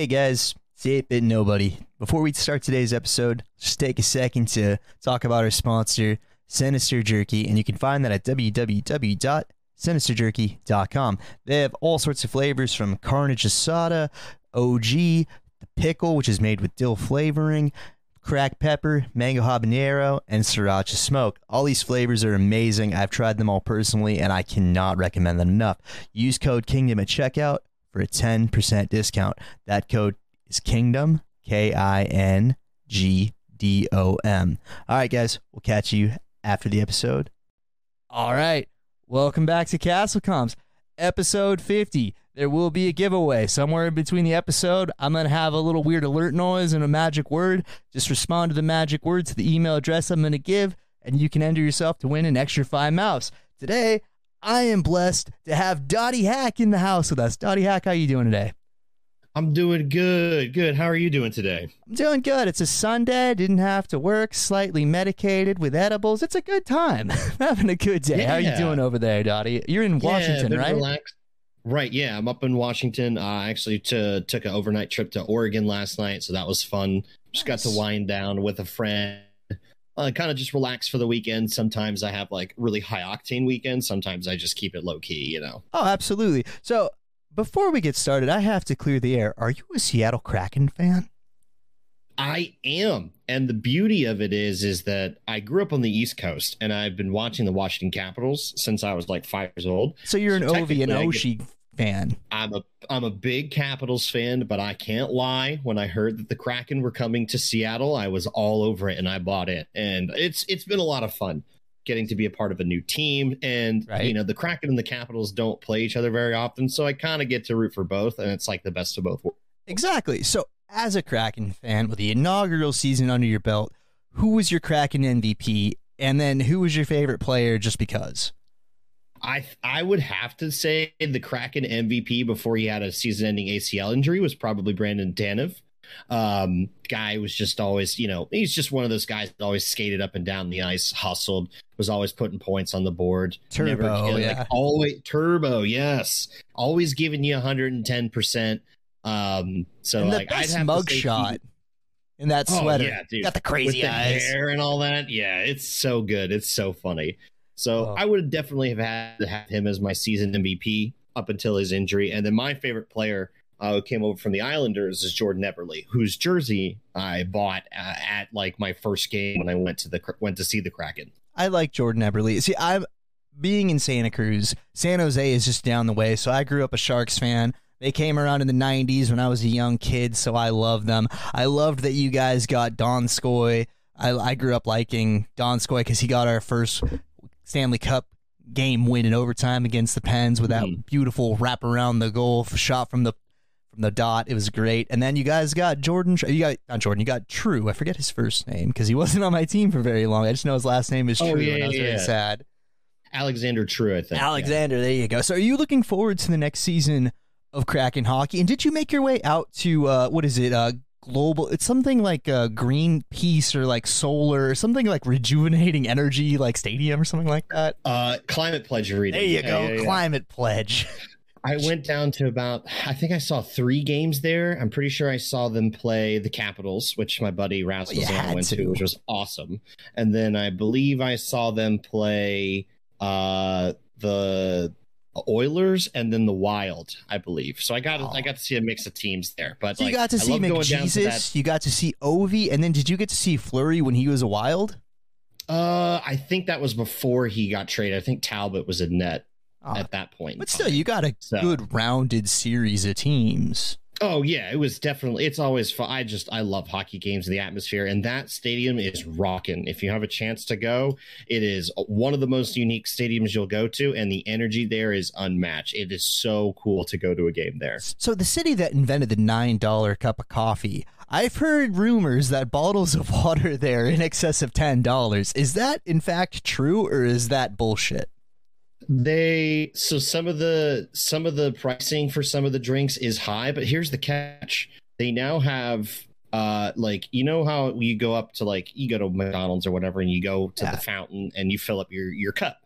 Hey guys, it's 8 Bit Nobody. Before we start today's episode, just take a second to talk about our sponsor, Sinister Jerky, and you can find that at www.sinisterjerky.com. They have all sorts of flavors from Carnage Asada, OG, the pickle, which is made with dill flavoring, cracked pepper, mango habanero, and sriracha smoke. All these flavors are amazing. I've tried them all personally, and I cannot recommend them enough. Use code KINGDOM at checkout for a 10% discount. That code is KINGDOM, K I N G D O M. All right, guys, we'll catch you after the episode. All right, welcome back to Castle Comms, episode 50. There will be a giveaway somewhere in between the episode. I'm going to have a little weird alert noise and a magic word. Just respond to the magic word to the email address I'm going to give, and you can enter yourself to win an XTRFY mouse. Today, I am blessed to have DottyHack in the house with us. DottyHack, how are you doing today? I'm doing good. Good. How are you doing today? I'm doing good. It's a Sunday. Didn't have to work. Slightly medicated with edibles. It's a good time. having a good day. How are you doing over there, Dotty? You're in Washington, been right? relaxed. Right. Yeah, I'm up in Washington. Uh, I actually t- took an overnight trip to Oregon last night, so that was fun. Just got to Nice. wind down with a friend. Uh, kind of just relax for the weekend. Sometimes I have like really high octane weekends. Sometimes I just keep it low key. You know. Oh, absolutely. So before we get started, I have to clear the air. Are you a Seattle Kraken fan? I am. And the beauty of it is is that I grew up on the East Coast and I've been watching the Washington Capitals since I was like 5 years old. So you're an Ovi and technically I Oshie fan. I'm a I'm a big Capitals fan, but I can't lie. When I heard that the Kraken were coming to Seattle, I was all over it and I bought it. And it's it's been a lot of fun getting to be a part of a new team. And Right. you know, the Kraken and the Capitals don't play each other very often, so I kind of get to root for both, and it's like the best of both worlds. Exactly. So as a Kraken fan with the inaugural season under your belt, who was your Kraken MVP? And then who was your favorite player just because? I I would have to say the Kraken MVP before he had a season-ending ACL injury was probably Brandon Tanev. Um, guy was just always, you know, he's just one of those guys that always skated up and down the ice, hustled, was always putting points on the board. Turbo, killed, yeah. like always turbo, yes, always giving you 110. percent Um, so and the like I'd best have say he- mugshot in that Oh, sweater. yeah, dude. Got the with crazy the eyes. hair and all that. Yeah, it's so good. It's so funny. So Oh. I would definitely have had to have him as my season MVP up until his injury. And then my favorite player uh, who came over from the Islanders is Jordan Eberle, whose jersey I bought uh, at like my first game when I went to the went to see the Kraken. I like Jordan Eberle. See, I'm being in Santa Cruz. San Jose is just down the way, so I grew up a Sharks fan. They came around in the 90s when I was a young kid, so I love them. I loved that you guys got Donskoi. I, I grew up liking Donskoi because he got our first Stanley Cup game win in overtime against the Pens with that Mhm. beautiful wrap around the goal shot from the from the dot. It was great. And then you guys got Jordan. You got not Jordan. You got True. I forget his first name because he wasn't on my team for very long. I just know his last name is Oh, True, yeah, and I was yeah, very yeah. sad. Alexander True, I think. yeah. Alexander, there you go. So, are you looking forward to the next season of Kraken hockey? And did you make your way out to uh, what is it? Uh, global. It's something like uh, Greenpeace or like solar, something like rejuvenating energy, like stadium or something like that. Uh, Climate Pledge Arena. There you go. yeah, yeah. Climate pledge. I went down to about, I think I saw three games there. I'm pretty sure I saw them play the Capitals, which my buddy Well, you Rasmus and I went to. to. which was awesome. And then I believe I saw them play uh, the Oilers and then the Wild, I believe. So I got Oh. I got to see a mix of teams there. But So like, you got to see McJesus. You got to see Ovi, and then did you get to see Fleury when he was a Wild? Uh, I think that was before he got traded. I think Talbot was in net Ah, at that point. but still, you got a So- good rounded series of teams. Oh yeah, it was definitely. It's always fun. I just I love hockey games and the atmosphere, and that stadium is rocking. If you have a chance to go, it is one of the most unique stadiums you'll go to, and the energy there is unmatched. It is so cool to go to a game there. So the city that invented the nine dollar cup of coffee, I've heard rumors that bottles of water there in excess of ten dollars. Is that in fact true, or is that bullshit? They so some of the some of the pricing for some of the drinks is high, but here's the catch: they now have uh like you know how you go up to like you go to McDonald's or whatever, and you go to Yeah. the fountain and you fill up your your cup.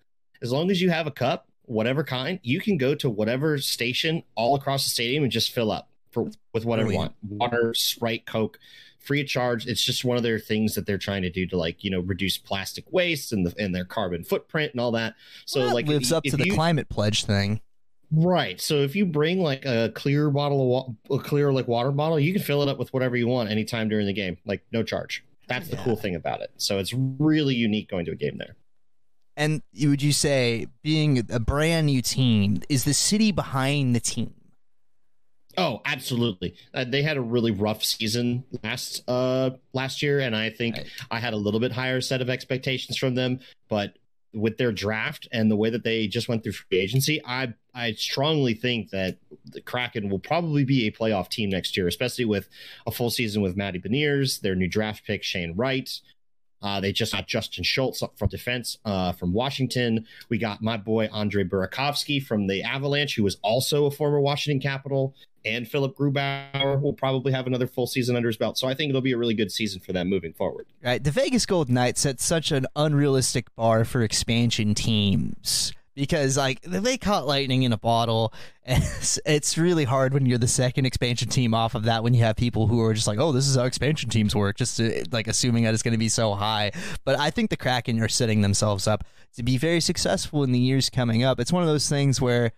As long as you have a cup, whatever kind, you can go to whatever station all across the stadium and just fill up for with whatever you want. Water, Sprite, Coke, free of charge. It's just one of their things that they're trying to do to like you know reduce plastic waste and the and their carbon footprint and all that. So Well, that like lives if- up to if the climate pledge thing. Right. So if you bring like a clear bottle of wa- a clear like water bottle, you can fill it up with whatever you want anytime during the game, like no charge. That's the cool thing about it. So it's really unique going to a game there. And would you say, being a brand new team, is the city behind the team? Oh, absolutely. Uh, they had a really rough season last uh last year, and I think Right. I had a little bit higher set of expectations from them. But with their draft and the way that they just went through free agency, I I strongly think that the Kraken will probably be a playoff team next year, especially with a full season with Matty Beniers, their new draft pick Shane Wright. Uh, they just got Justin Schultz up from defense uh, from Washington. We got my boy Andre Burakovsky from the Avalanche, who was also a former Washington Capital, and Philip Grubauer will probably have another full season under his belt. So I think it'll be a really good season for them moving forward. Right. The Vegas Golden Knights set such an unrealistic bar for expansion teams because, like, they caught lightning in a bottle. And it's, really hard when you're the second expansion team off of that when you have people who are just like, oh, this is how expansion teams work, just to, like assuming that it's going to be so high. But I think the Kraken are setting themselves up to be very successful in the years coming up. It's one of those things where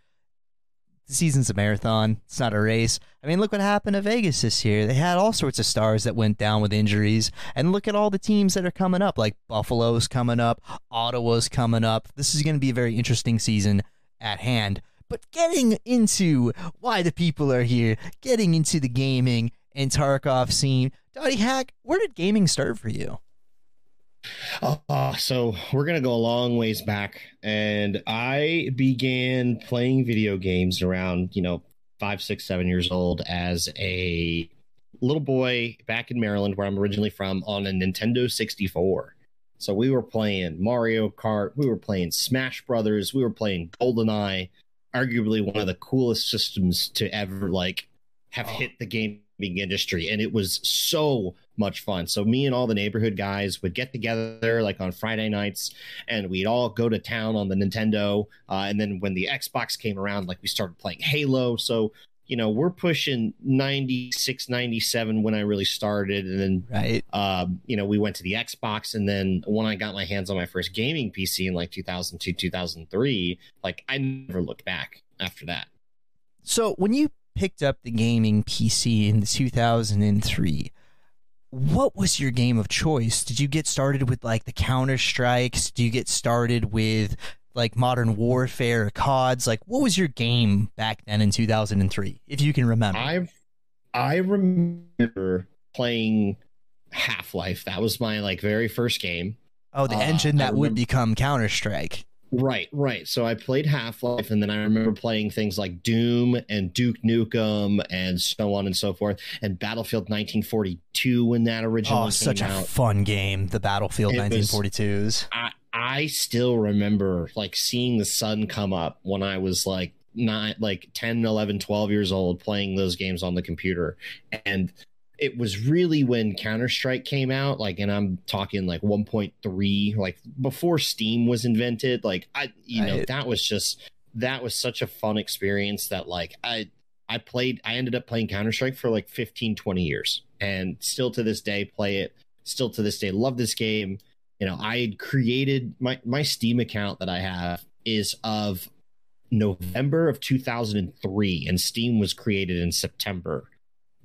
the season's a marathon. It's not a race. I mean, look what happened to Vegas this year. They had all sorts of stars that went down with injuries. And look at all the teams that are coming up, like Buffalo's coming up, Ottawa's coming up. This is going to be a very interesting season at hand. But getting into why the people are here, getting into the gaming and Tarkov scene, DottyHack, where did gaming start for you? Uh, so we're gonna go a long ways back, and I began playing video games around you know five, six, seven years old as a little boy back in Maryland, where I'm originally from, on a Nintendo 64. So we were playing Mario Kart, we were playing Smash Brothers, we were playing GoldenEye, arguably one of the coolest systems to ever like have Oh. hit the gaming industry, and it was so much fun. So me and all the neighborhood guys would get together like on Friday nights, and we'd all go to town on the Nintendo. Uh, and then when the Xbox came around, like we started playing Halo. So you know we're pushing 96 97 when i really started and then Right. um, you know, we went to the Xbox, and then when I got my hands on my first gaming PC in like 2002, 2003, like I never looked back after that. So when you picked up the gaming PC in 2003, what was your game of choice? Did you get started with like the Counter Strikes? Did you get started with like Modern Warfare or CODs? Like what was your game back then in 2003, if you can remember? I I remember playing Half Life. That was my like very first game. oh, the uh, engine that would become Counter Strike. Right, right. So I played Half Life, and then I remember playing things like Doom and Duke Nukem and so on and so forth, and Battlefield 1942 when that originally Oh, such a fun game, the Battlefield It was- 1942s. I I still remember like seeing the sun come up when I was like not like 10, 11, 12 years old playing those games on the computer. And it was really when Counter-Strike came out, like and I'm talking like 1.3, like before Steam was invented. Like I you know, Right. that was just that was such a fun experience that like I I played I ended up playing Counter-Strike for like 15, 20 years and still to this day play it. Still to this day love this game you know i had created my my steam account that i have is of november of 2003 and steam was created in september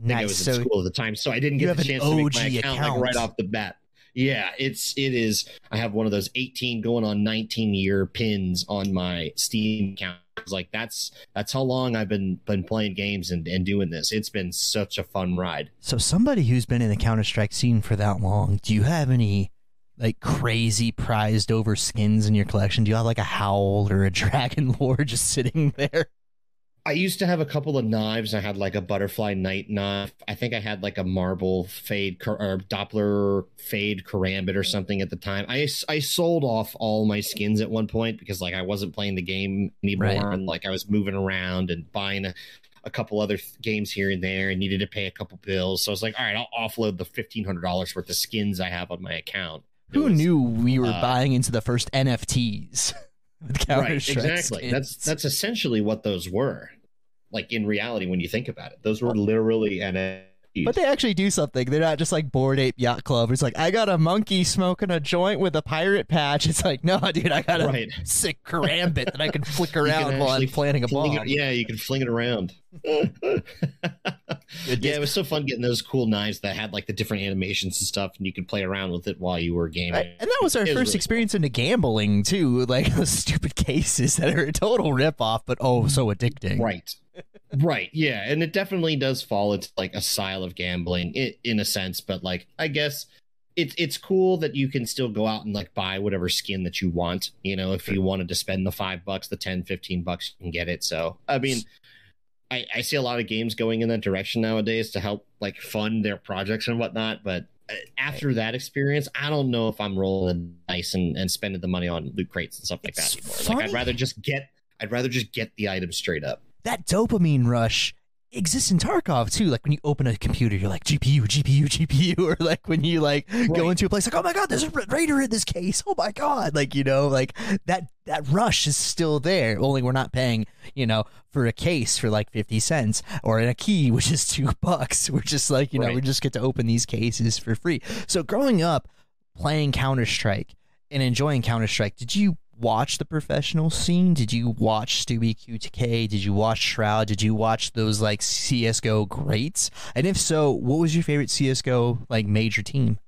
i think i was So in school at the time so i didn't get the chance to make my account, account. like right off the bat yeah it's it is i have one of those 18 going on 19 year pins on my steam account It's like that's that's how long i've been been playing games and, and doing this it's been such a fun ride So somebody who's been in the Counter Strike scene for that long, do you have any like crazy prized over skins in your collection? Do you have like a howl or a dragon lore just sitting there? I used to have a couple of knives. I had like a butterfly knight knife. I think I had like a marble fade or Doppler fade karambit or something at the time. I I sold off all my skins at one point because like I wasn't playing the game anymore Right. and like I was moving around and buying a, a couple other th- games here and there and needed to pay a couple bills. So I was like, all right, I'll offload the fifteen hundred dollars worth of skins I have on my account. It Who was- knew we were uh, buying into the first NFTs Right, exactly. That's that's essentially what those were. like in reality when you think about it. Those were literally NFTs. But they actually do something. They're not just like Bored Ape Yacht Club. It's like I got a monkey smoking a joint with a pirate patch. It's like no, dude, I got a Right. sick karambit that I can flick You can around while I'm a bomb. it- yeah, you can fling it around. yeah, it was so fun getting those cool knives that had like the different animations and stuff, and you could play around with it while you were gaming. Right? And that was our It was first really experience into gambling too, like those stupid cases that are a total ripoff, but oh so addicting. Right. Right. Yeah. And it definitely does fall into like a style of gambling in, in a sense, but like I guess it's it's cool that you can still go out and like buy whatever skin that you want. You know, if you wanted to spend the five bucks, the 10, 15 bucks, you can get it. So I mean I, I see a lot of games going in that direction nowadays to help like fund their projects and whatnot, but uh, after that experience, I don't know if I'm rolling the dice and, and spending the money on loot crates and stuff like It's that anymore. Like. I'd rather just get I'd rather just get the item straight up. That dopamine rush exists in Tarkov too. Like when you open a computer, you're like GPU, GPU, GPU, or like when you like go into a place like, oh my god, there's a raider in this case. Oh my god, like you know, like that that rush is still there. Only we're not paying, you know, for a case for like fifty cents or in a key, which is two bucks. We're just like, you know, Right. we just get to open these cases for free. So growing up playing Counter Strike and enjoying Counter Strike, did you watch the professional scene? Did you watch Stewie2K? Did you watch Shroud? Did you watch those like CS:GO greats? And if so, what was your favorite CS:GO like major team?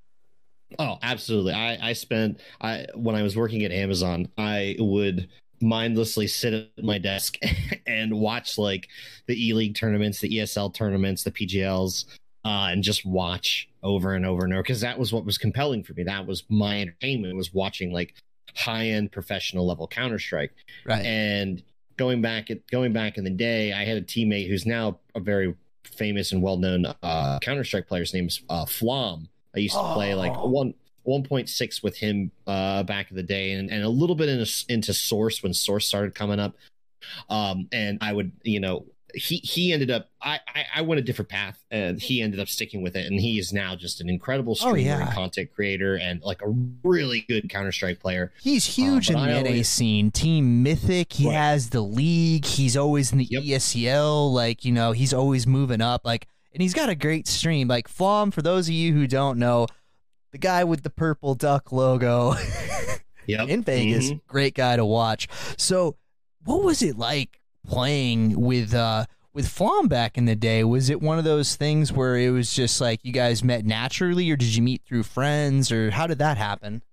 Oh, absolutely. I I spent I when I was working at Amazon, I would mindlessly sit at my desk and watch like the E League tournaments, the ESL tournaments, the PGLs, uh, and just watch over and over and over because that was what was compelling for me. That was my entertainment was watching like high end professional level Counter Strike. Right. And going back at going back in the day, I had a teammate who's now a very famous and well known uh, Counter Strike player. His name's uh, Flom. I used to play like Oh. one. 1.6 with him uh back in the day and, and a little bit in into, into source when source started coming up um and i would you know he he ended up I, I i went a different path and he ended up sticking with it and he is now just an incredible Oh, streamer yeah. and content creator and like a really good counter-strike player He's huge but in the NA scene. Team Mythic, he Right. has the league. He's always in the Yep. ESCL. Like, you know, he's always moving up. Like, and he's got a great stream. Like, Flom, for those of you who don't know, the guy with the purple duck logo yep in Vegas, Mhm. great guy to watch. So, what was it like playing with uh with Flom back in the day? Was it one of those things where it was just like you guys met naturally, or did you meet through friends, or how did that happen?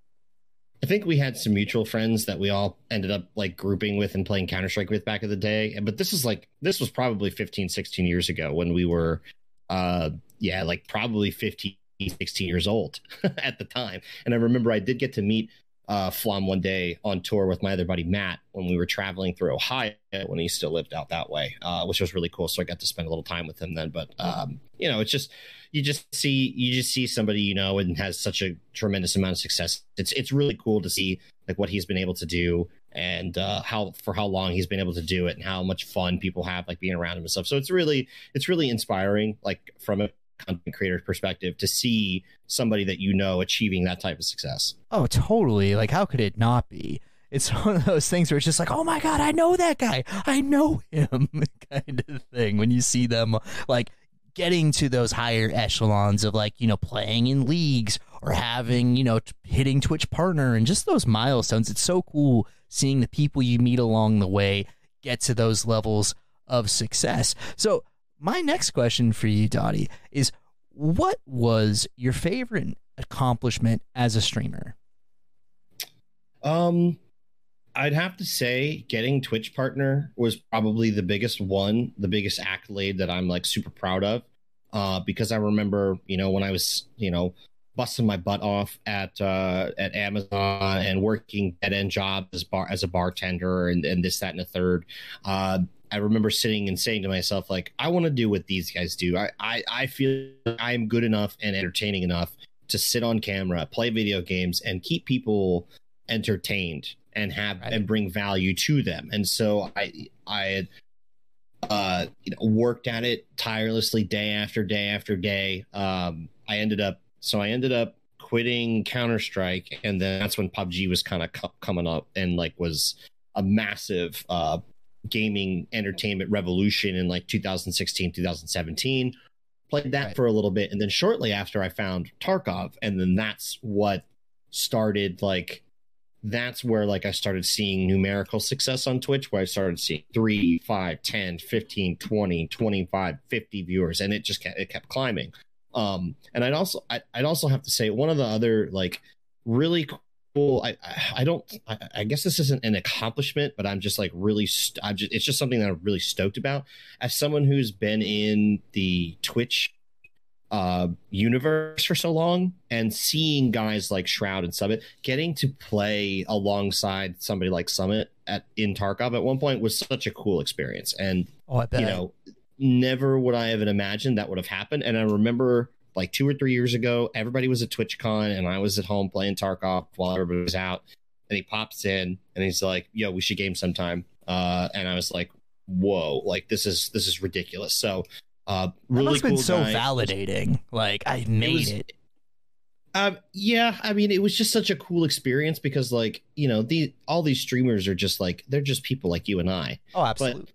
I think we had some mutual friends that we all ended up like grouping with and playing Counter Strike with back in the day. But this is like this was probably 15, 16 years ago when we were uh yeah, like probably 15, 16 years old at the time. And I remember I did get to meet uh Flom one day on tour with my other buddy Matt when we were traveling through Ohio when he still lived out that way, uh, which was really cool. So I got to spend a little time with him then. But um, you know, it's just you just see you just see somebody you know and has such a tremendous amount of success. It's it's really cool to see like what he's been able to do and uh, how for how long he's been able to do it and how much fun people have like being around him and stuff. So it's really it's really inspiring like from a content creator perspective to see somebody that you know achieving that type of success. Oh, totally. Like, how could it not be? It's one of those things where it's just like, oh my God, I know that guy. I know him kind of thing. When you see them like getting to those higher echelons of like, you know, playing in leagues or having, you know, t- hitting Twitch partner and just those milestones. It's so cool seeing the people you meet along the way get to those levels of success. So, my next question for you, Dotty, is what was your favorite accomplishment as a streamer? Um, I'd have to say getting Twitch partner was probably the biggest one, the biggest accolade that I'm like super proud of. Uh, because I remember, you know, when I was, you know, busting my butt off at uh, at Amazon and working dead end jobs as bar as a bartender and, and this, that, and a third. Uh, I remember sitting and saying to myself, like, I want to do what these guys do. I, I, I feel I'm good enough and entertaining enough to sit on camera, play video games, and keep people entertained and have Right. and bring value to them. And so I I had uh you know worked at it tirelessly day after day after day. Um I ended up so I ended up quitting Counter Strike and then that's when PUBG was kind of co- coming up and like was a massive uh gaming entertainment revolution in like 2016, 2017. Played that Right. for a little bit, and then shortly after, I found Tarkov, and then that's what started like that's where like i started seeing numerical success on twitch where i started seeing 3 5 10 15 20 25 50 viewers and it just kept, it kept climbing um and i'd also I, i'd also have to say one of the other like really cool i i, I don't I, I guess this isn't an accomplishment but i'm just like really st- i'm just it's just something that i'm really stoked about. As someone who's been in the twitch uh universe for so long and seeing guys like shroud and summit getting to play alongside somebody like summit at in tarkov at one point was such a cool experience. And Oh, I bet. you know never would i have imagined that would have happened. And i remember like two or three years ago everybody was at twitchcon and i was at home playing tarkov while everybody was out and he pops in and he's like yo we should game sometime uh and i was like whoa like this is this is ridiculous so uh that really must have been so guy. validating. Like I made was- it. Um, yeah, I mean, it was just such a cool experience because, like, you know, the all these streamers are just like they're just people like you and I. Oh, absolutely.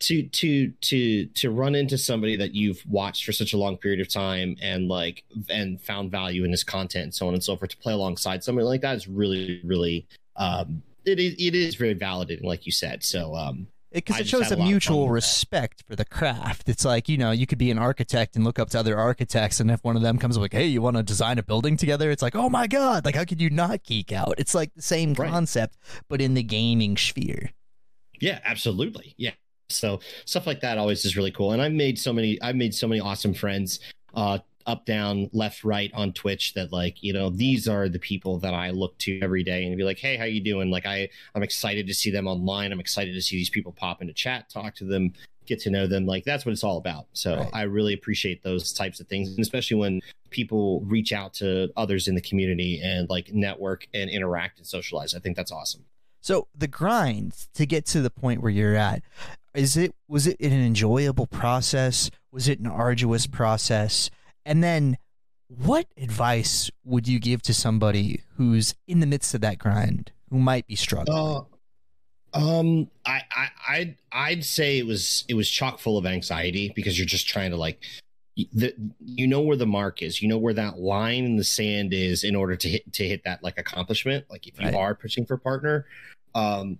To to to to run into somebody that you've watched for such a long period of time and like and found value in his content and so on and so forth to play alongside somebody like that is really really um it is it is very validating, like you said. So um because I it shows a a lot of fun mutual respect for the craft. It's like you know you could be an architect and look up to other architects, and if one of them comes up like, "Hey, you want to design a building together?" It's like, "Oh my god!" Like how could you not geek out? It's like the same Right. concept, but in the gaming sphere. Yeah, absolutely. Yeah. So stuff like that always is really cool. And I've made so many I've made so many awesome friends uh up, down, left, right on Twitch that like, you know, these are the people that I look to every day and be like, hey, how you doing? Like I I'm excited to see them online. I'm excited to see these people pop into chat, talk to them, get to know them. Like that's what it's all about. So Right. I really appreciate those types of things, and especially when people reach out to others in the community and like network and interact and socialize. I think that's awesome. So the grind to get to the point where you're at, is it was it an enjoyable process? Was it an arduous process? And then what advice would you give to somebody who's in the midst of that grind, who might be struggling? Uh, um, I, I, I'd, I'd say it was, it was chock full of anxiety because you're just trying to like, the, you know where the mark is, you know where that line in the sand is in order to hit, to hit that like accomplishment. Like if you Right. are pushing for partner, um,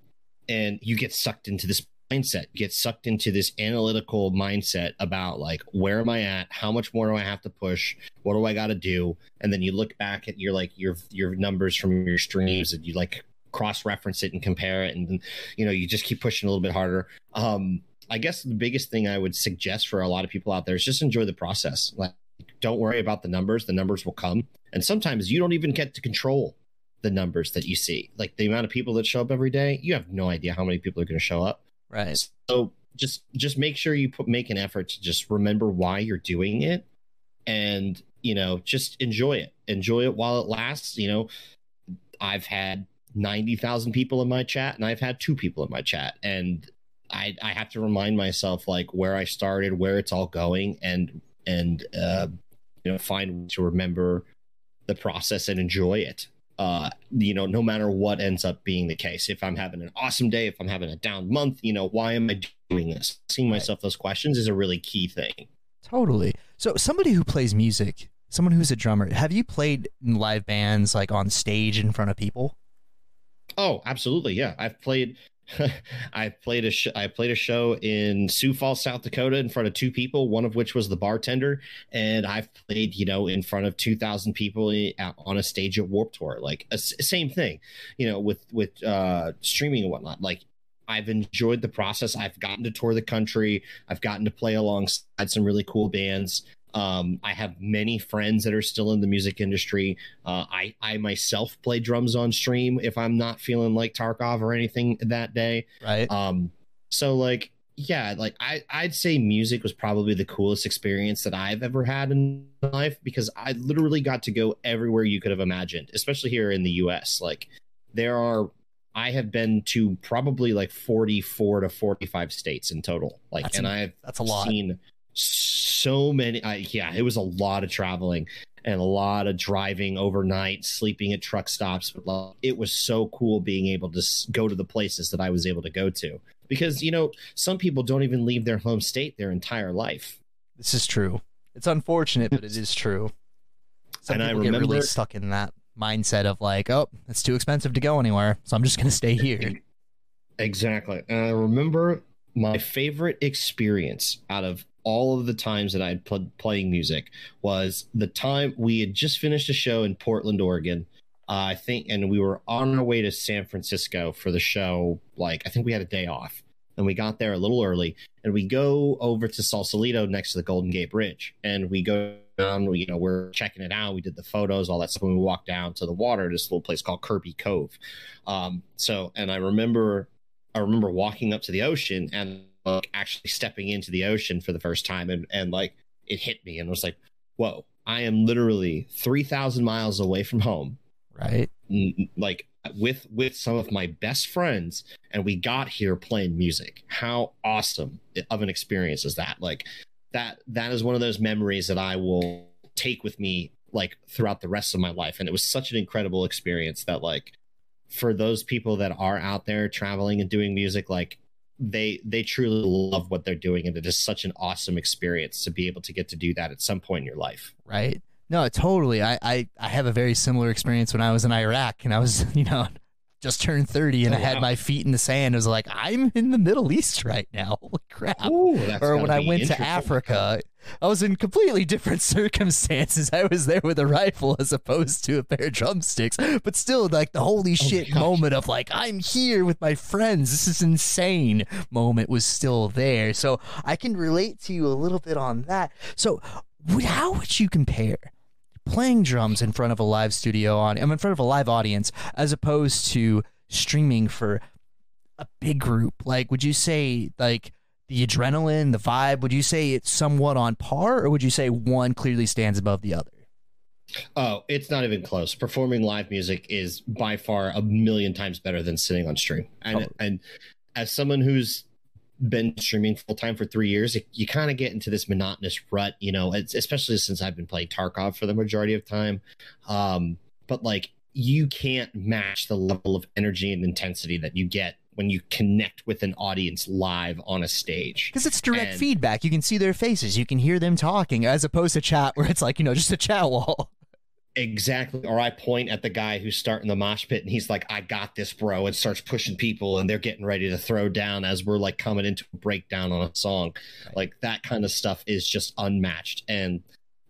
and you get sucked into this mindset, get sucked into this analytical mindset about like, where am I at? How much more do I have to push? What do I got to do? And then you look back at your like your your numbers from your streams and you like cross reference it and compare it and then you know you just keep pushing a little bit harder um i guess the biggest thing i would suggest for a lot of people out there is just enjoy the process like don't worry about the numbers the numbers will come and sometimes you don't even get to control the numbers that you see like the amount of people that show up every day you have no idea how many people are going to show up right. so just just make sure you put make an effort to just remember why you're doing it and you know just enjoy it. Enjoy it while it lasts. You know i've had 90,000 people in my chat and i've had two people in my chat. And i i have to remind myself like where i started where it's all going and and uh you know find to remember the process and enjoy it uh you know no matter what ends up being the case if i'm having an awesome day if i'm having a down month you know why am i doing this asking myself those questions is a really key thing Totally. So somebody who plays music, someone who's a drummer, have you played in live bands like on stage in front of people? oh absolutely yeah i've played I played a sh- I played a show in Sioux Falls, South Dakota, in front of two people, one of which was the bartender, and I've played, you know, in front of two thousand people i- out on a stage at Warped Tour, like same thing, you know, with with uh, streaming and whatnot. Like I've enjoyed the process. I've gotten to tour the country. I've gotten to play alongside some really cool bands. Um, I have many friends that are still in the music industry. Uh, I I myself play drums on stream if I'm not feeling like Tarkov or anything that day. Right. Um, so like yeah, like I I'd say music was probably the coolest experience that I've ever had in life because I literally got to go everywhere you could have imagined, especially here in the U.S. Like there are. I have been to probably like 44 to 45 states in total. Like, That's and I've That's a lot. seen so many I, yeah it was a lot of traveling and a lot of driving overnight sleeping at truck stops but like, it was so cool being able to go to the places that i was able to go to because you know some people don't even leave their home state their entire life. This is true. It's unfortunate, but it is true. Some And I get really remember- stuck in that mindset of like, oh, it's too expensive to go anywhere, so I'm just gonna stay here. Exactly. And I remember my favorite experience out of all of the times that I'd played playing music was the time we had just finished a show in Portland, Oregon. Uh, I think, and we were on our way to San Francisco for the show. Like, I think we had a day off, and we got there a little early, and we go over to Sausalito next to the Golden Gate Bridge, and we go down. We, you know, we're checking it out. We did the photos, all that stuff. And we walked down to the water, this little place called Kirby Cove. Um, so, and I remember I remember walking up to the ocean and like actually stepping into the ocean for the first time and and like it hit me and was like, whoa, I am literally 3,000 miles away from home, Right? like with with some of my best friends and we got here playing music. How awesome of an experience is that? Like that that is one of those memories that I will take with me like throughout the rest of my life and it was such an incredible experience that like for those people that are out there traveling and doing music like they they truly love what they're doing and it is such an awesome experience to be able to get to do that at some point in your life Right? No, totally. I, I, I have a very similar experience when I was in Iraq and I was, you know, just turned 30 and Oh, I had wow. my feet in the sand. It was like, I'm in the Middle East right now. Holy crap. Ooh, or when I went to. Africa, I was in completely different circumstances. I was there with a rifle as opposed to a pair of drumsticks, but still, like the holy shit gosh. moment of like I'm here with my friends. This is insane. Moment was still there, so I can relate to you a little bit on that. So, how would you compare? Playing drums in front of a live studio on, I'm in front of a live audience, as opposed to streaming for a big group. Like, would you say like the adrenaline, the vibe, would you say it's somewhat on par, or would you say one clearly stands above the other? oh it's not even close performing live music is by far a million times better than sitting on stream and Oh. and as someone who's been streaming full time for three years, it, you kind of get into this monotonous rut, you know, especially since I've been playing Tarkov for the majority of time. Um, but like, you can't match the level of energy and intensity that you get when you connect with an audience live on a stage. Because it's direct And- feedback. You can see their faces, you can hear them talking, as opposed to chat where it's like, you know, just a chat wall. Exactly. Or I point at the guy who's starting the mosh pit and he's like, I got this, bro, and starts pushing people and they're getting ready to throw down as we're like coming into a breakdown on a song. Right. Like that kind of stuff is just unmatched. And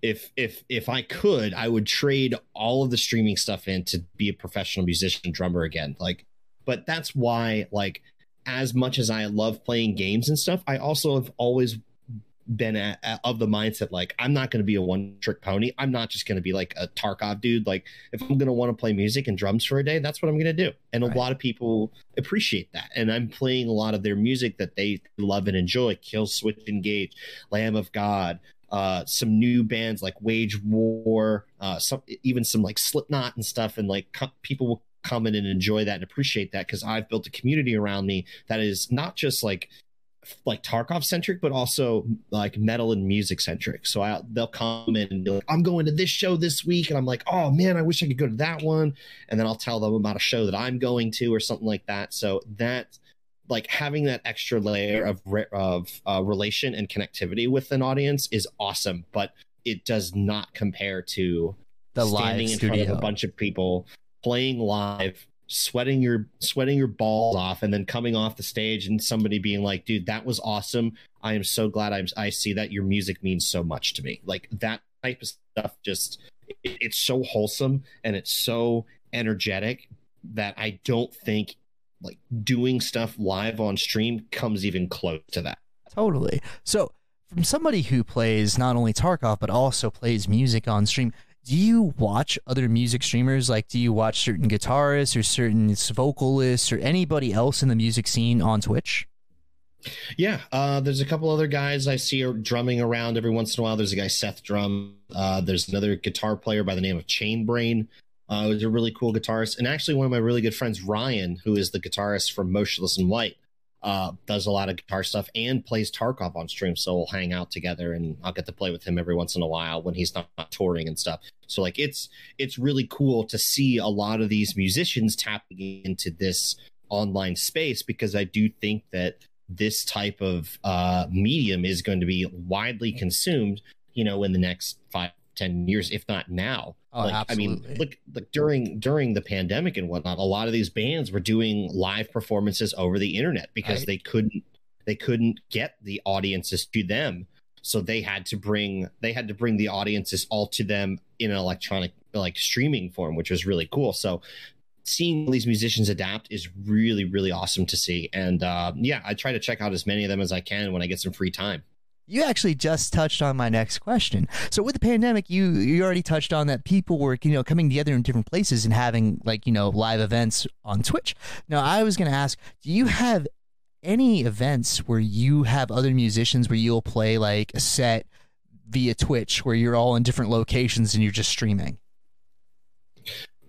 if if if I could, I would trade all of the streaming stuff in to be a professional musician drummer again. Like, but that's why, like, as much as I love playing games and stuff, I also have always been at, at- of the mindset like I'm not going to be a one trick pony. I'm not just going to be like a Tarkov dude. Like if I'm going to want to play music and drums for a day, that's what I'm going to do. And Right. a lot of people appreciate that. And I'm playing a lot of their music that they love and enjoy. Killswitch Engage, Lamb of God, uh, some new bands like Wage War, uh, some even some like Slipknot and stuff. And like co- people will come in and enjoy that and appreciate that because I've built a community around me that is not just like like Tarkov centric, but also like metal and music centric. So I, they'll come in and be like, I'm going to this show this week. And I'm like, oh man, I wish I could go to that one. And then I'll tell them about a show that I'm going to or something like that. So that, like having that extra layer of, re- of uh, relation and connectivity with an audience is awesome, but it does not compare to The standing live in front of a bunch of people playing live sweating your sweating your balls off and then coming off the stage and somebody being like dude that was awesome. I am so glad i'm i see that your music means so much to me. Like that type of stuff just it, it's so wholesome and it's so energetic that i don't think like doing stuff live on stream comes even close to that. Totally. So, from somebody who plays not only Tarkov but also plays music on stream, do you watch other music streamers? Like, do you watch certain guitarists or certain vocalists or anybody else in the music scene on Twitch? Yeah, uh, there's a couple other guys I see drumming around every once in a while. There's a guy Seth Drum. Uh, there's another guitar player by the name of Chainbrain. Uh, who's a really cool guitarist, and actually one of my really good friends, Ryan, who is the guitarist from Motionless in White, uh, does a lot of guitar stuff and plays Tarkov on stream. So we'll hang out together, and I'll get to play with him every once in a while when he's not, touring and stuff. So like it's it's really cool to see a lot of these musicians tapping into this online space because I do think that this type of uh, medium is going to be widely consumed, you know, in the next five, ten years, if not now. Oh, like, absolutely. I mean, look, look during during the pandemic and whatnot, a lot of these bands were doing live performances over the internet because Right. they couldn't they couldn't get the audiences to them, so they had to bring they had to bring the audiences all to them in an electronic like streaming form, which was really cool. So seeing these musicians adapt is really really awesome to see and uh, yeah i try to check out as many of them as i can when i get some free time You actually just touched on my next question. So with the pandemic, you you already touched on that people were you know coming together in different places and having like you know live events on Twitch. Now I was going to ask, do you have any events where you have other musicians where you'll play like a set via Twitch where you're all in different locations and you're just streaming?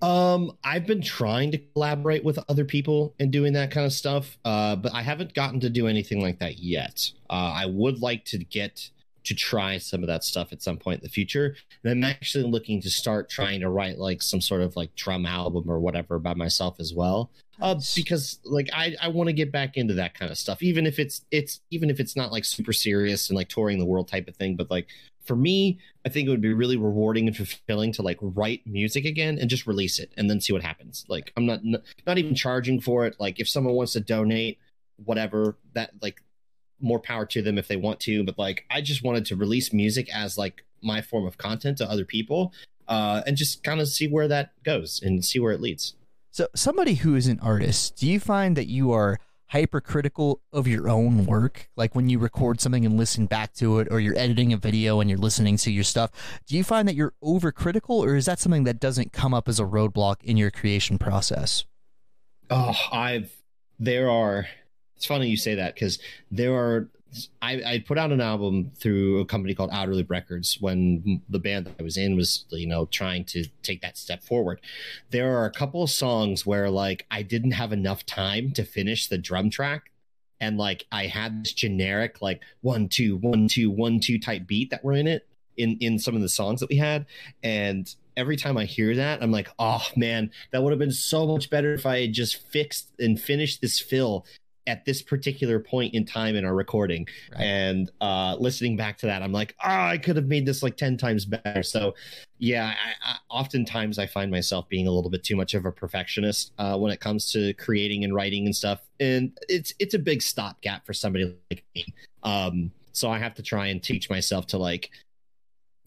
Um, I've been trying to collaborate with other people and doing that kind of stuff, uh, but I haven't gotten to do anything like that yet. Uh, I would like to get to try some of that stuff at some point in the future, and I'm actually looking to start trying to write like some sort of like drum album or whatever by myself as well. Uh, because like I, I want to get back into that kind of stuff, even if it's it's even if it's not like super serious and like touring the world type of thing, but like for me, I think it would be really rewarding and fulfilling to like write music again and just release it and then see what happens. Like I'm not not even charging for it. Like if someone wants to donate, whatever, that like more power to them if they want to. But like I just wanted to release music as like my form of content to other people, uh, and just kind of see where that goes and see where it leads. So, somebody who is an artist, do you find that you are hypercritical of your own work? Like when you record something and listen back to it, or you're editing a video and you're listening to your stuff, do you find that you're overcritical, or is that something that doesn't come up as a roadblock in your creation process? Oh, I've there are. It's funny you say that because there are. I, I put out an album through a company called Outerloop Records when the band that I was in was, you know, trying to take that step forward. There are a couple of songs where like I didn't have enough time to finish the drum track, and like I had this generic like one two one two one two type beat that were in it in in some of the songs that we had, and every time I hear that, I'm like, oh man, that would have been so much better if I had just fixed and finished this fill at this particular point in time in our recording. Right. And uh, listening back to that, I'm like, oh, I could have made this like 10 times better. So, yeah, I, I, oftentimes I find myself being a little bit too much of a perfectionist uh, when it comes to creating and writing and stuff. And it's it's a big stopgap for somebody like me. Um, so I have to try and teach myself to like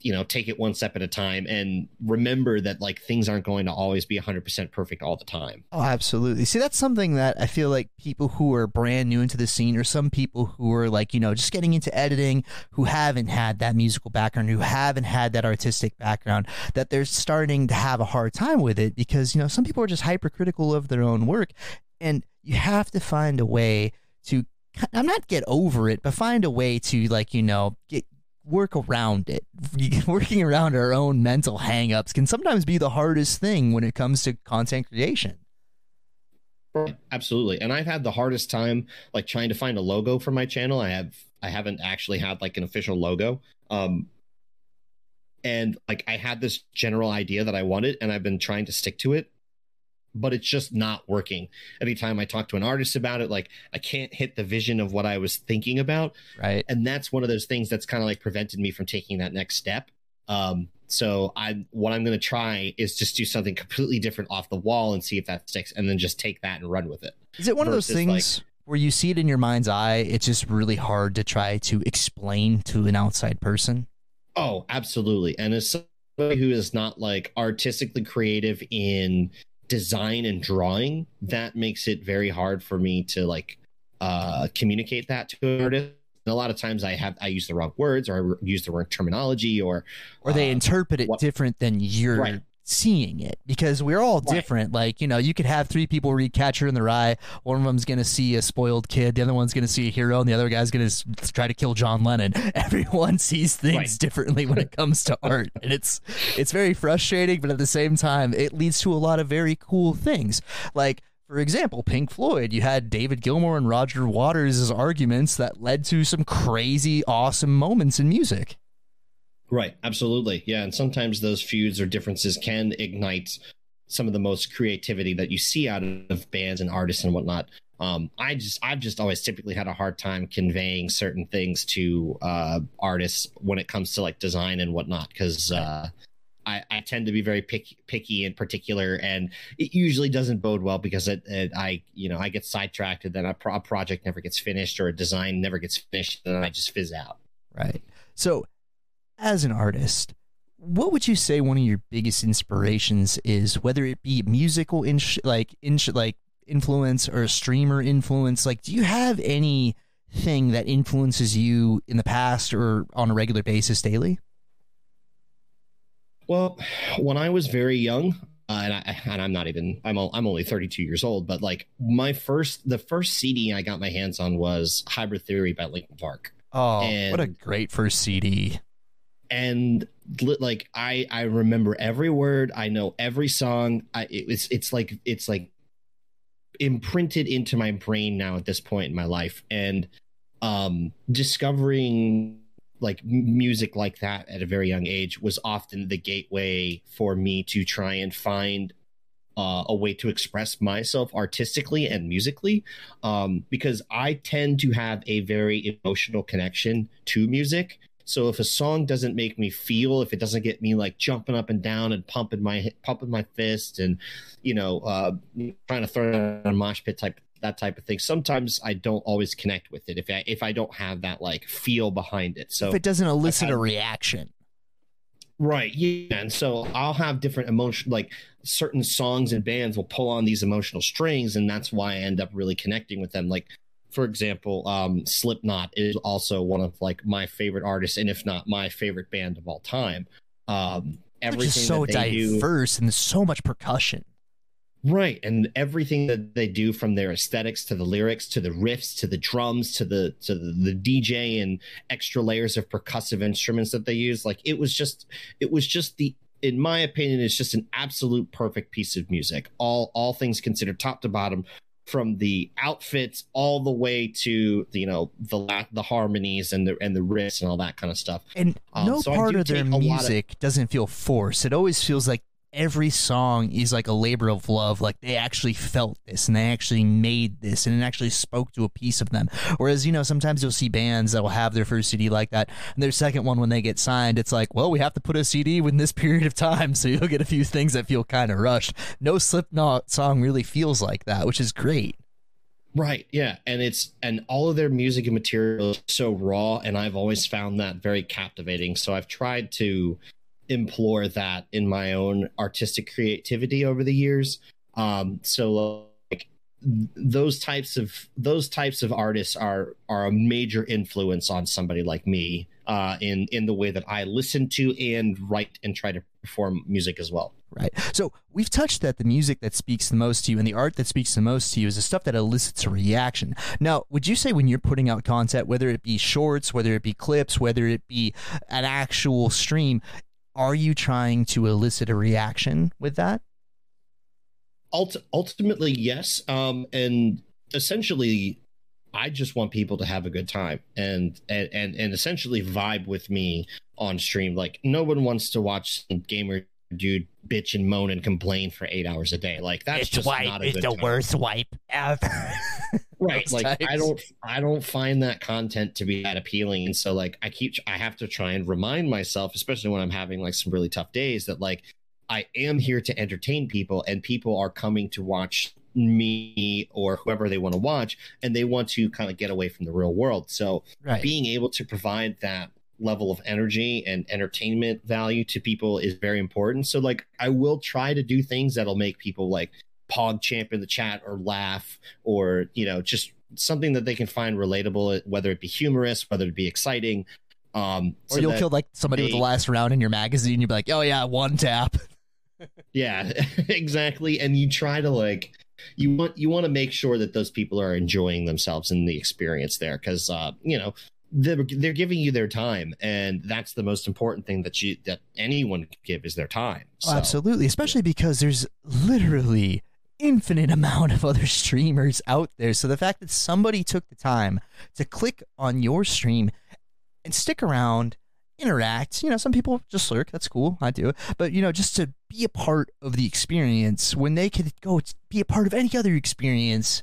you know take it one step at a time and remember that like things aren't going to always be 100% perfect all the time Oh, absolutely. See, that's something that I feel like people who are brand new into the scene, or some people who are like, you know, just getting into editing, who haven't had that musical background, who haven't had that artistic background, that they're starting to have a hard time with it because, you know, some people are just hypercritical of their own work. And you have to find a way to, I'm not get over it, but find a way to, like, you know, get, work around it. Working around our own mental hangups can sometimes be the hardest thing when it comes to content creation. Absolutely and i've had the hardest time like trying to find a logo for my channel i have i haven't actually had like an official logo um and like i had this general idea that i wanted and i've been trying to stick to it but it's just not working anytime i talk to an artist about it like i can't hit the vision of what i was thinking about Right. and that's one of those things that's kind of like prevented me from taking that next step um so i what i'm going to try is just do something completely different off the wall and see if that sticks and then just take that and run with it Is it one of those things where you see it in your mind's eye? It's just really hard to try to explain to an outside person. oh absolutely and as somebody who is not like artistically creative in design and drawing that makes it very hard for me to like uh communicate that to an artist and a lot of times i have i use the wrong words or i use the wrong terminology or Or they uh, interpret it what- different than you're Right. Seeing it because we're all Right. different. Like, you know, you could have three people read Catcher in the Rye. One of them's going to see a spoiled kid. The other one's going to see a hero. And the other guy's going to try to kill John Lennon. Everyone sees things Right. differently when it comes to art. And it's, it's very frustrating, but at the same time, it leads to a lot of very cool things. Like, for example, Pink Floyd, you had David Gilmour and Roger Waters' arguments that led to some crazy, awesome moments in music. Right, absolutely. Yeah, and sometimes those feuds or differences can ignite some of the most creativity that you see out of bands and artists and whatnot. um, I just I've just always typically had a hard time conveying certain things to uh, artists when it comes to like design and whatnot because uh, I, I tend to be very picky, picky in particular, and it usually doesn't bode well because it, it I you know I get sidetracked and then a, pro- a project never gets finished or a design never gets finished and I just fizz out. Right. So, as an artist, what would you say one of your biggest inspirations is? Whether it be musical, in like in like influence or a streamer influence? Like, do you have anything that influences you in the past or on a regular basis daily? Well, when I was very young, uh, and, I, and I'm not even I'm I'm only 32 years old, but like my first the first CD I got my hands on was Hybrid Theory by Linkin Park. Oh, and, what a great first CD! And like I I remember every word, I know every song. I it's it's like it's like imprinted into my brain now at this point in my life and um discovering like music like that at a very young age was often the gateway for me to try and find uh, a way to express myself artistically and musically um, because I tend to have a very emotional connection to music. So if a song doesn't make me feel, if it doesn't get me like jumping up and down and pumping my pumping my fist and you know uh, trying to throw a mosh pit type that type of thing, sometimes I don't always connect with it if I if I don't have that like feel behind it. So if it doesn't elicit a reaction. Right. Yeah. And so I'll have different emotion, like certain songs and bands will pull on these emotional strings, and that's why I end up really connecting with them. Like for example, um, Slipknot is also one of like my favorite artists, and if not my favorite band of all time. Um, everything Which is so diverse do, and so much percussion. Right, and everything that they do from their aesthetics to the lyrics to the riffs to the drums to the to the, the DJ and extra layers of percussive instruments that they use, like it was just it was just the in my opinion, it's just an absolute perfect piece of music. All all things considered, top to bottom, from the outfits all the way to you know the the harmonies and the and the riffs and all that kind of stuff. And um, no so part of their music of, doesn't feel forced. It always feels like every song is like a labor of love. Like they actually felt this and they actually made this and it actually spoke to a piece of them. Whereas, you know, sometimes you'll see bands that will have their first CD like that and their second one when they get signed, it's like, well, we have to put a CD within this period of time. So you'll get a few things that feel kind of rushed. No Slipknot song really feels like that, which is great. Right. Yeah. And it's, and all of their music and material is so raw. And I've always found that very captivating. So I've tried to, implore that in my own artistic creativity over the years. Um, so like those types of those types of artists are are a major influence on somebody like me uh, in in the way that I listen to and write and try to perform music as well. Right. So we've touched that the music that speaks the most to you and the art that speaks the most to you is the stuff that elicits a reaction. Now, would you say when you're putting out content, whether it be shorts, whether it be clips, whether it be an actual stream, are you trying to elicit a reaction with that? Ult- ultimately, yes. Um, and essentially, I just want people to have a good time and, and and essentially vibe with me on stream. Like no one wants to watch some dude bitch and moan and complain for eight hours a day. Like that's it's just wipe. not a it's good the time. worst wipe ever. right. Like types. I don't I don't find that content to be that appealing. And so like I keep I have to try and remind myself, especially when I'm having like some really tough days, that like I am here to entertain people and people are coming to watch me or whoever they want to watch and they want to kind of get away from the real world. So right. being able to provide that level of energy and entertainment value to people is very important. So like I will try to do things that'll make people like pog champ in the chat or laugh or you know just something that they can find relatable whether it be humorous whether it be exciting um or so you'll kill like somebody they, with the last round in your magazine you'll be like oh yeah one tap yeah exactly and you try to like you want you want to make sure that those people are enjoying themselves in the experience there because uh you know they're, they're giving you their time and that's the most important thing that you that anyone can give is their time oh, so, oh, absolutely especially because there's literally infinite amount of other streamers out there so the fact that somebody took the time to click on your stream and stick around interact you know some people just lurk that's cool i do but you know just to be a part of the experience when they could go be a part of any other experience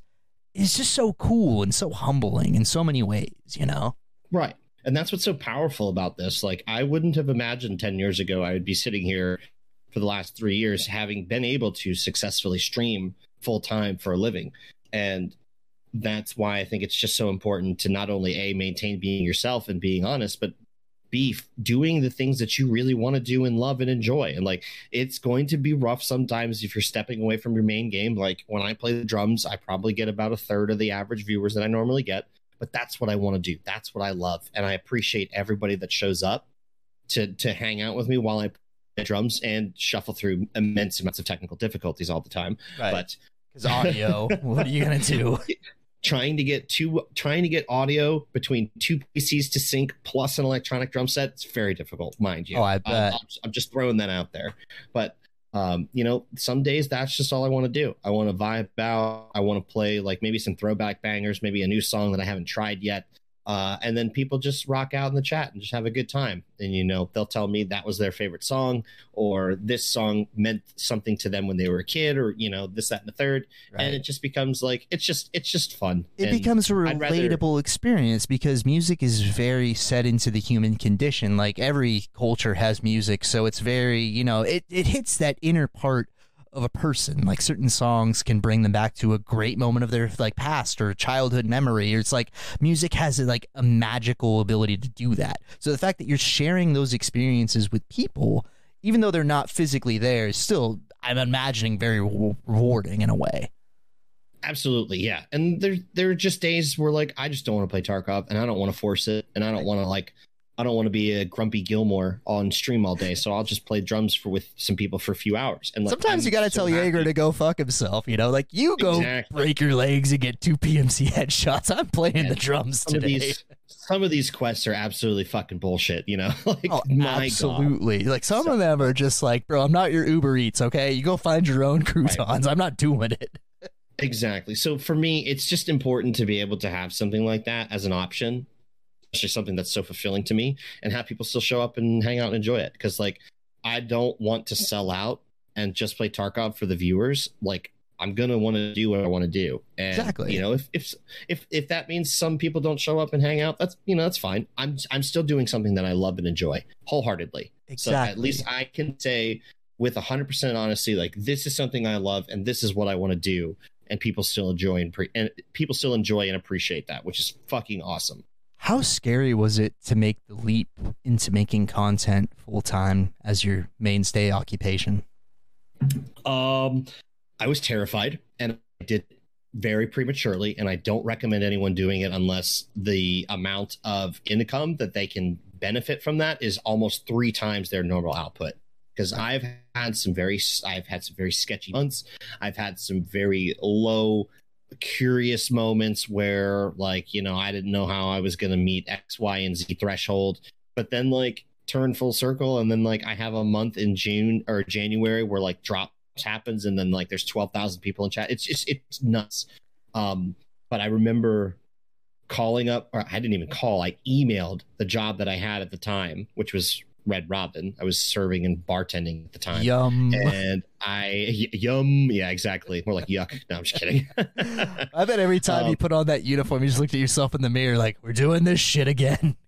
is just so cool and so humbling in so many ways, you know? Right. And that's what's so powerful about this. Like, I wouldn't have imagined 10 years ago I would be sitting here for the last three years having been able to successfully stream full time for a living. And that's why I think it's just so important to not only A, maintain being yourself and being honest, but B, doing the things that you really want to do and love and enjoy. And like, it's going to be rough sometimes if you're stepping away from your main game. Like, when I play the drums, I probably get about a third of the average viewers that I normally get but that's what I want to do. That's what I love, and I appreciate everybody that shows up to to hang out with me while I play drums and shuffle through immense amounts of technical difficulties all the time. Right. But Because audio, what are you gonna do? trying to get two trying to get audio between two PCs to sync plus an electronic drum set, it's very difficult, mind you. Oh, I bet. I'm, I'm just throwing that out there, but. Um, you know, some days that's just all I want to do. I want to vibe out. I want to play like maybe some throwback bangers, maybe a new song that I haven't tried yet. Uh, and then people just rock out in the chat and just have a good time. And you know, they'll tell me that was their favorite song, or this song meant something to them when they were a kid, or you know, this, that, and the third. And it just becomes like it's just it's just fun. It And becomes a I'd rather- relatable experience because music is very set into the human condition. Like every culture has music, so it's very, you know, it, it hits that inner part of a person. Like certain songs can bring them back to a great moment of their like past or childhood memory. Or it's like music has like a magical ability to do that. So the fact that you're sharing those experiences with people, even though they're not physically there, is still I'm imagining very re- rewarding in a way. Absolutely, yeah. And there there are just days where like I just don't want to play Tarkov and I don't want to force it and I don't want to like I don't want to be a grumpy Gilmore on stream all day. So I'll just play drums for with some people for a few hours. And like, Sometimes I'm you got to so tell Jaeger to go fuck himself, you know? Like, you go Exactly. break your legs and get two PMC headshots. I'm playing Yeah, the drums some of today. these some of these quests are absolutely fucking bullshit, you know? like Oh, my God. absolutely. Like, some So- of them are just like, bro, I'm not your Uber Eats, okay? You go find your own croutons. I'm not doing it. Exactly. So for me, it's just important to be able to have something like that as an option, especially something that's so fulfilling to me, and have people still show up and hang out and enjoy it. Because like, I don't want to sell out and just play Tarkov for the viewers. Like, I'm gonna want to do what I want to do. And, Exactly. You know, if if if if that means some people don't show up and hang out, that's you know that's fine. I'm I'm still doing something that I love and enjoy wholeheartedly. exactly. So at least I can say with 100% honesty, like this is something I love and this is what I want to do. And people still enjoy and, pre- and people still enjoy and appreciate that, which is fucking awesome. How scary was it to make the leap into making content full time as your mainstay occupation? Um, I was terrified and I did very prematurely. And I don't recommend anyone doing it unless the amount of income that they can benefit from that is almost three times their normal output. Because I've had some very, I've had some very sketchy months. I've had some very low, curious moments where, like, you know, I didn't know how I was going to meet X, Y, and Z threshold. But then, like, turn full circle, and then, like, I have a month in June or January where, like, drops happens and then like there's 12,000 people in chat. It's just it's nuts. Um but I remember calling up or I didn't even call. I emailed the job that I had at the time, which was Red Robin. I was serving and bartending at the time. Yum. And I y- yum, yeah, exactly. More like yuck. No, I'm just kidding. I bet every time you Um, put on that uniform, you just looked at yourself in the mirror like, we're doing this shit again.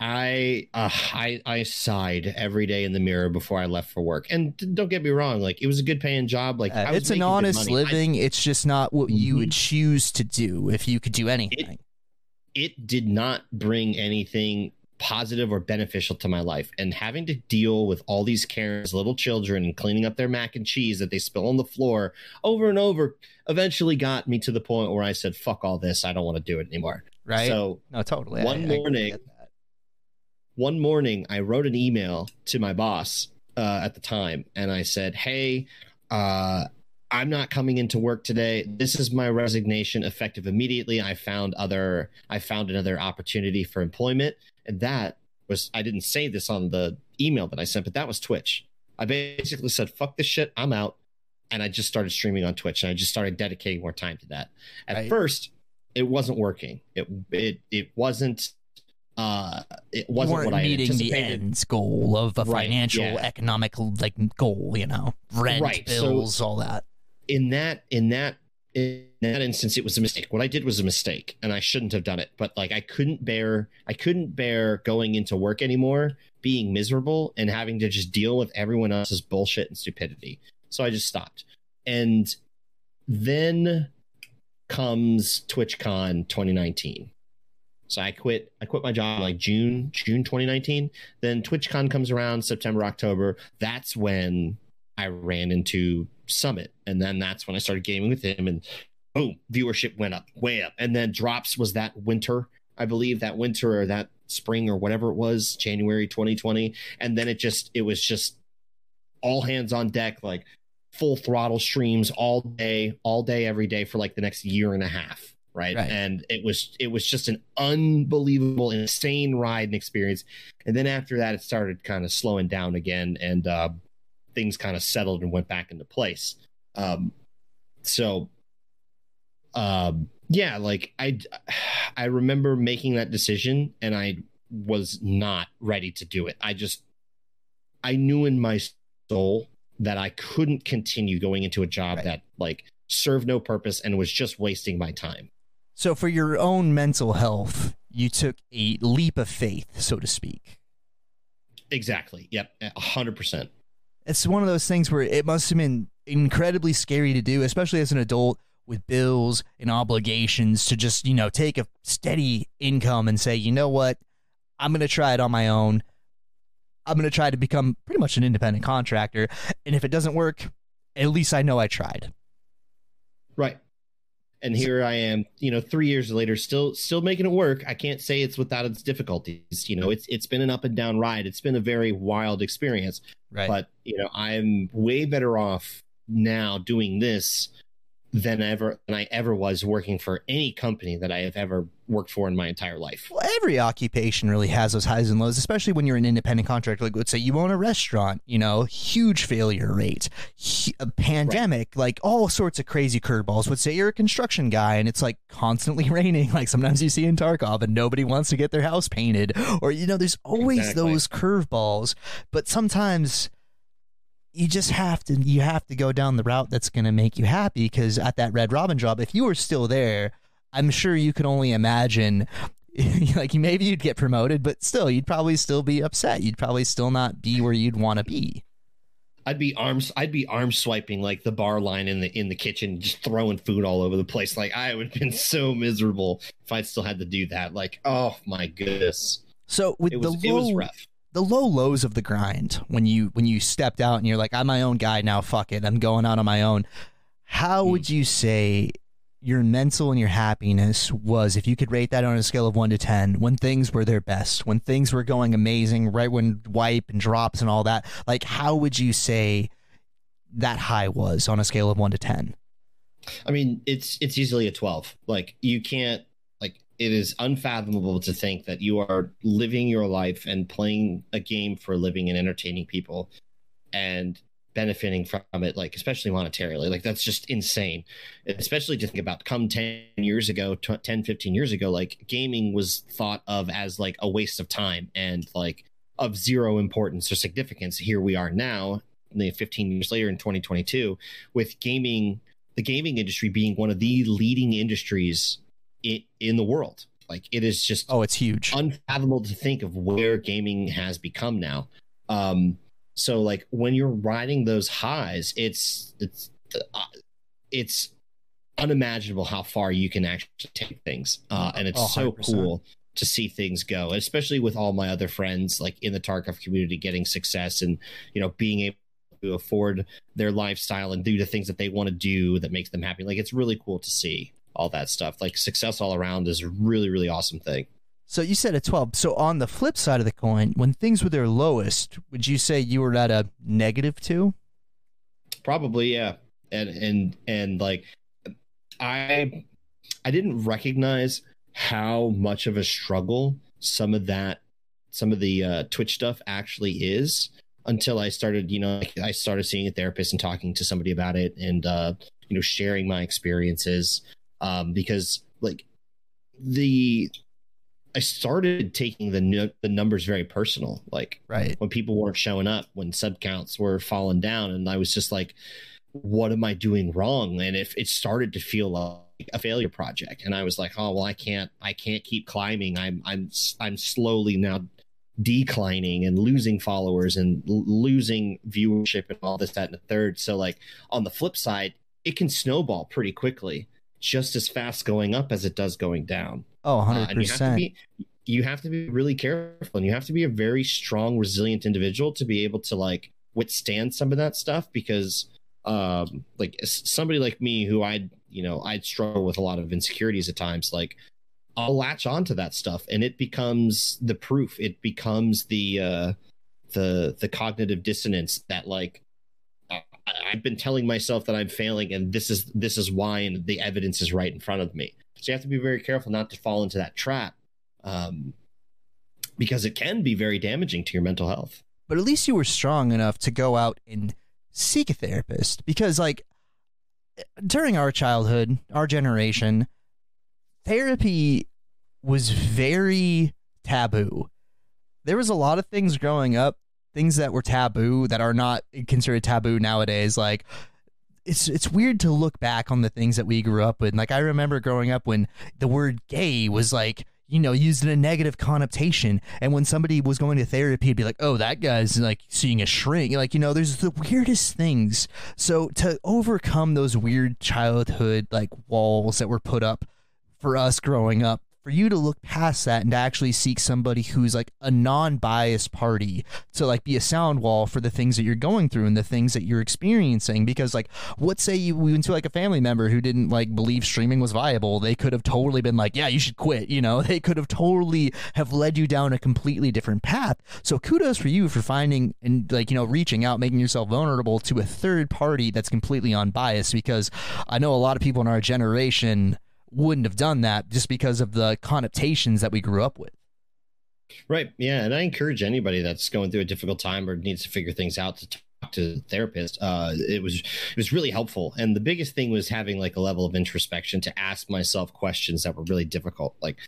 I uh, I I sighed every day in the mirror before I left for work. And don't get me wrong, like it was a good paying job. Like Uh, I was it's an honest money. I- living. it's just not what you would choose to do if you could do anything. it did not bring anything positive or beneficial to my life. And having to deal with all these Karens, little children, and cleaning up their mac and cheese that they spill on the floor over and over eventually got me to the point where I said, fuck all this. I don't want to do it anymore. right? So no, totally. One I morning- that. one morning I wrote an email to my boss uh, at the time and I said, Hey, uh, I'm not coming into work today. This is my resignation effective immediately. I found other I found another opportunity for employment. And that was I didn't say this on the email that I sent, but that was Twitch. I basically said, fuck this shit, I'm out. And I just started streaming on Twitch and I just started dedicating more time to that. At Right. first, it wasn't working. It it it wasn't uh it wasn't what I meeting the ends goal of a Right, financial, yeah. economic like goal. You know, rent, Right, so- bills, all that. in that in that in that instance it was a mistake. What i did was a mistake and i shouldn't have done it but like i couldn't bear i couldn't bear going into work anymore being miserable and having to just deal with everyone else's bullshit and stupidity. So i just stopped. And then comes twitchcon 2019 so i quit i quit my job like june june 2019 then twitchcon comes around september october. That's when i ran into Summit, and then that's when I started gaming with him, and boom, viewership went up, way up. And then drops was that winter, I believe, that winter or that spring or whatever it was, January 2020, and then it just it was just all hands on deck, like full throttle streams all day, all day, every day for like the next year and a half. Right? right. And it was it was just an unbelievable, insane ride and experience. And then after that, it started kind of slowing down again. And uh, things kind of settled and went back into place. Um, so, um, yeah, like I, I remember making that decision and I was not ready to do it. I just, I knew in my soul that I couldn't continue going into a job right. that like served no purpose and was just wasting my time. So, for your own mental health, you took a leap of faith, so to speak. Exactly. Yep. A hundred percent it's one of those things where it must have been incredibly scary to do, especially as an adult with bills and obligations to just, you know, take a steady income and say, you know what, I'm going to try it on my own. I'm going to try to become pretty much an independent contractor. And if it doesn't work, at least I know I tried. Right and here I am, you know, three years later, still still making it work. I can't say it's without its difficulties. You know, it's it's been an up and down ride. It's been a very wild experience. Right. But you know, I'm way better off now doing this than ever than I ever was working for any company that I have ever worked for in my entire life. Well, every occupation really has those highs and lows, especially when you're an independent contractor. Like, let's say you own a restaurant, you know, huge failure rate, a pandemic, right. like all sorts of crazy curveballs. Let's say you're a construction guy and it's like constantly raining, like sometimes you see in Tarkov, and nobody wants to get their house painted, or you know, there's always exactly. those curveballs. But sometimes you just have to you have to go down the route that's going to make you happy because at that red robin job if you were still there i'm sure you could only imagine like maybe you'd get promoted but still you'd probably still be upset you'd probably still not be where you'd want to be I'd be arms I'd be arm swiping like the bar line in the in the kitchen, just throwing food all over the place. Like I would have been so miserable if I still had to do that. Like, oh my goodness. So with was, the low, the low lows of the grind when you when you stepped out and you're like I'm my own guy now fuck it I'm going out on my own. How mm. would you say your mental and your happiness was if you could rate that on a scale of 1 to 10 when things were their best when things were going amazing right when wipe and drops and all that like how would you say that high was on a scale of 1 to 10 I mean it's it's easily a 12 like you can't it is unfathomable to think that you are living your life and playing a game for a living and entertaining people and benefiting from it like especially monetarily. Like that's just insane. Especially to think about come 10 years ago 10 15 years ago like gaming was thought of as like a waste of time and like of zero importance or significance. Here we are now 15 years later in 2022 with gaming the gaming industry being one of the leading industries in, in the world. Like it is just oh, it's huge, unfathomable to think of where gaming has become now. Um, so like when you're riding those highs, it's it's uh, it's unimaginable how far you can actually take things, uh, and it's oh, so cool to see things go, especially with all my other friends like in the Tarkov community getting success and you know being able to afford their lifestyle and do the things that they want to do that makes them happy. Like it's really cool to see all that stuff. Like success all around is a really, really awesome thing. So you said a 12. So on the flip side of the coin, when things were their lowest, would you say you were at a negative two? Probably, yeah. And and and like I I didn't recognize how much of a struggle some of that some of the uh, Twitch stuff actually is until I started, you know, I started seeing a therapist and talking to somebody about it and uh, you know, sharing my experiences um, because like the I started taking the the numbers very personal. Like right when people weren't showing up, when sub counts were falling down, and I was just like, what am I doing wrong? And if it started to feel like a failure project, and I was like, oh well, I can't, I can't keep climbing. I'm, I'm, I'm slowly now declining and losing followers and l- losing viewership and all this, that, and the third. So like on the flip side, it can snowball pretty quickly, just as fast going up as it does going down. Oh, 100 uh, percent. You have to be really careful, and you have to be a very strong, resilient individual to be able to like withstand some of that stuff because um like somebody like me who i'd you know i'd struggle with a lot of insecurities at times like i'll latch onto that stuff and it becomes the proof it becomes the uh the the cognitive dissonance that like I've been telling myself that I'm failing, and this is this is why, and the evidence is right in front of me. So you have to be very careful not to fall into that trap, um, because it can be very damaging to your mental health. But at least you were strong enough to go out and seek a therapist because like during our childhood, our generation, therapy was very taboo. There was a lot of things growing up, things that were taboo that are not considered taboo nowadays like it's it's weird to look back on the things that we grew up with. Like I remember growing up when the word gay was like you know, used in a negative connotation. And when somebody was going to therapy, it'd be like, oh, that guy's like seeing a shrink. Like, you know, there's the weirdest things. So to overcome those weird childhood like walls that were put up for us growing up, for you to look past that and to actually seek somebody who's like a non-biased party to like be a sound wall for the things that you're going through and the things that you're experiencing. Because like what say you went to like a family member who didn't like believe streaming was viable. They could have totally been like yeah you should quit you know? They could have totally have led you down a completely different path. So kudos for you for finding and like you know reaching out making yourself vulnerable to a third party that's completely unbiased. Because i know a lot of people in our generation wouldn't have done that just because of the connotations that we grew up with. Right. Yeah. And I encourage anybody that's going through a difficult time or needs to figure things out to talk to a therapist. Uh, it was it was really helpful. And the biggest thing was having like a level of introspection to ask myself questions that were really difficult. Like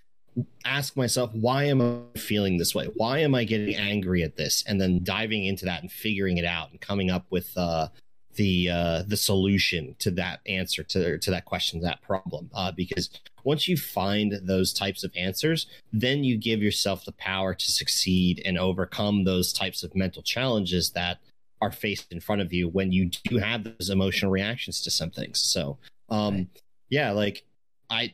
ask myself, why am I feeling this way? Why am I getting angry at this? And then diving into that and figuring it out and coming up with uh, the uh, the solution to that answer to to that question that problem uh, because once you find those types of answers then you give yourself the power to succeed and overcome those types of mental challenges that are faced in front of you when you do have those emotional reactions to some things so um right. yeah like i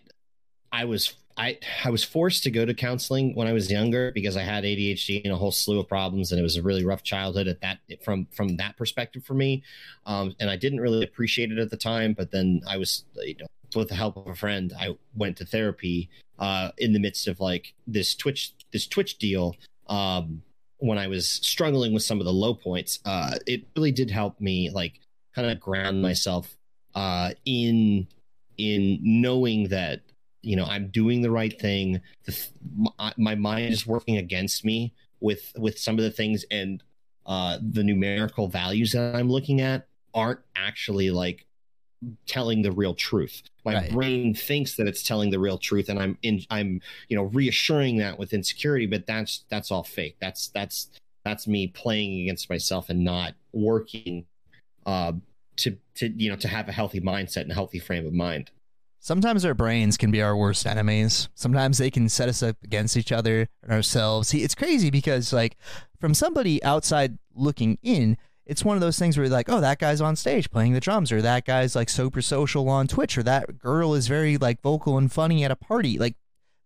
i was I I was forced to go to counseling when I was younger because I had ADHD and a whole slew of problems, and it was a really rough childhood at that from from that perspective for me. Um, and I didn't really appreciate it at the time, but then I was you know with the help of a friend, I went to therapy uh, in the midst of like this Twitch this Twitch deal. Um, when I was struggling with some of the low points, uh, it really did help me like kind of ground myself uh, in in knowing that you know i'm doing the right thing. The, my, my, mind is working against me with with some of the things and uh the numerical values that i'm looking at aren't actually like telling the real truth. My right. brain thinks that it's telling the real truth and i'm in i'm you know reassuring that with insecurity but that's that's all fake. That's that's that's me playing against myself and not working uh to to you know to have a healthy mindset and a healthy frame of mind Sometimes our brains can be our worst enemies. Sometimes they can set us up against each other and ourselves. See, it's crazy because, like, from somebody outside looking in, it's one of those things where you're like, oh, that guy's on stage playing the drums, or that guy's like super social on Twitch, or that girl is very like vocal and funny at a party. Like,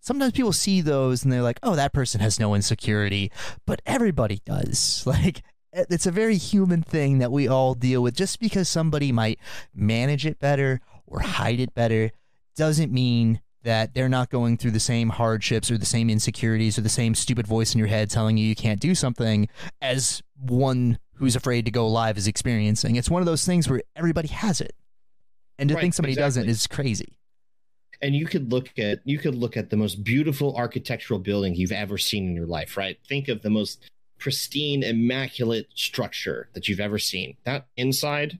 sometimes people see those and they're like, oh, that person has no insecurity, but everybody does. Like, eh, it's a very human thing that we all deal with. Just because somebody might manage it better or hide it better doesn't mean that they're not going through the same hardships or the same insecurities or the same stupid voice in your head telling you you can't do something as one who's afraid to go live is experiencing. It's one of those things where everybody has it. And to right, think somebody exactly. doesn't is crazy. And you could look at you could look at the most beautiful architectural building you've ever seen in your life, right? Think of the most pristine, immaculate structure that you've ever seen. That inside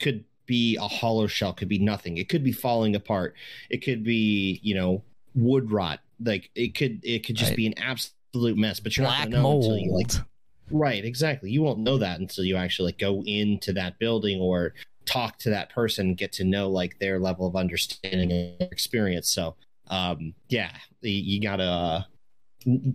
could be a hollow shell, could be nothing. It could be falling apart. It could be, you know, wood rot. Like it could it could just right. be an absolute mess. But you're Black not gonna know mold. until you like Right, exactly. You won't know that until you actually like go into that building or talk to that person, get to know like their level of understanding and experience. So, um, yeah, you gotta uh,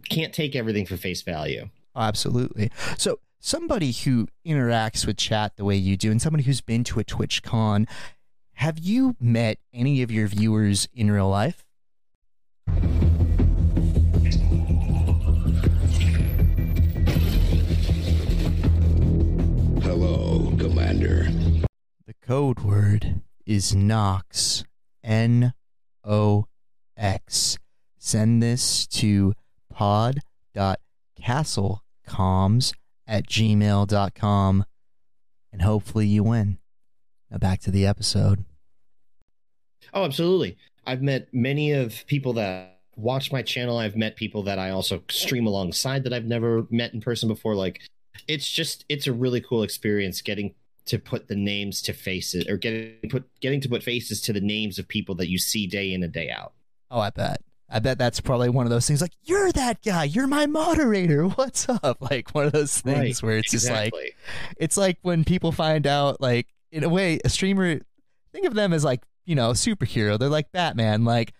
can't take everything for face value. Absolutely. So, somebody who interacts with chat the way you do, and somebody who's been to a Twitch con, have you met any of your viewers in real life? Hello, Commander. The code word is Nox. N O X. Send this to pod.castlecomms at gmail.com and hopefully you win. Now back to the episode. Oh, absolutely. I've met many of people that watch my channel. I've met people that I also stream alongside that I've never met in person before. Like, it's just it's a really cool experience getting to put the names to faces or getting put getting to put faces to the names of people that you see day in and day out. Oh, I bet. I bet that's probably one of those things like, you're that guy, you're my moderator. What's up? Like one of those things right, where it's exactly. just like it's like when people find out like in a way, a streamer think of them as like, you know, superhero. They're like Batman, like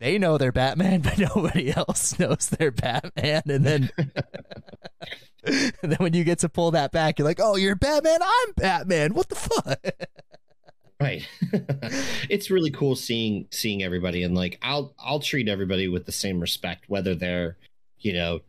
they know they're Batman, but nobody else knows they're Batman. And then, and then when you get to pull that back, you're like, "Oh, you're Batman. I'm Batman. What the fuck?" Right. it's really cool seeing seeing everybody, and like I'll I'll treat everybody with the same respect, whether they're you know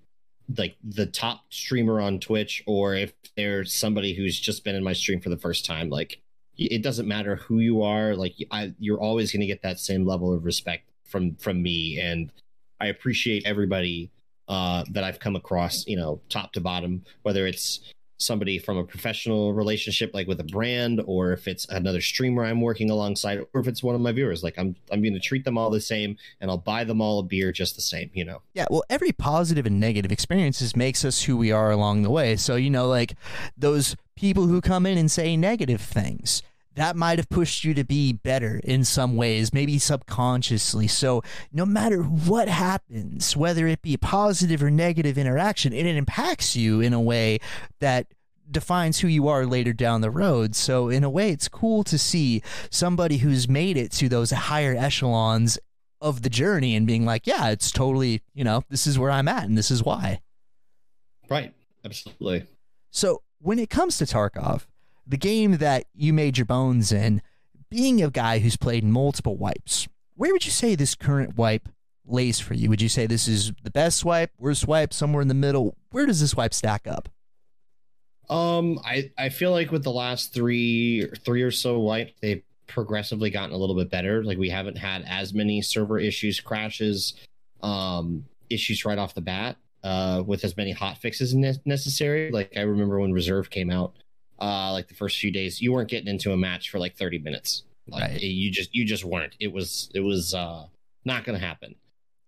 like the top streamer on Twitch or if they're somebody who's just been in my stream for the first time. Like it doesn't matter who you are. Like I, you're always going to get that same level of respect from from me and i appreciate everybody uh, that i've come across you know top to bottom whether it's somebody from a professional relationship like with a brand or if it's another streamer i'm working alongside or if it's one of my viewers like i'm i'm going to treat them all the same and i'll buy them all a beer just the same you know? Yeah well every positive and negative experiences makes us who we are along the way. So you know like those people who come in and say negative things that might have pushed you to be better in some ways, maybe subconsciously. So, no matter what happens, whether it be a positive or negative interaction, it impacts you in a way that defines who you are later down the road. So, in a way, it's cool to see somebody who's made it to those higher echelons of the journey and being like, yeah, it's totally, you know, this is where I'm at and this is why. Right. Absolutely. So, when it comes to Tarkov, the game that you made your bones in, being a guy who's played multiple wipes, where would you say this current wipe lays for you? Would you say this is the best wipe, worst wipe, somewhere in the middle? Where does this wipe stack up? Um, I I feel like with the last three three or so wipes, they've progressively gotten a little bit better. Like we haven't had as many server issues, crashes, um, issues right off the bat, uh, with as many hot fixes ne- necessary. Like I remember when Reserve came out, uh, like the first few days, you weren't getting into a match for like 30 minutes. Like right. you just you just weren't. It was it was uh, not going to happen.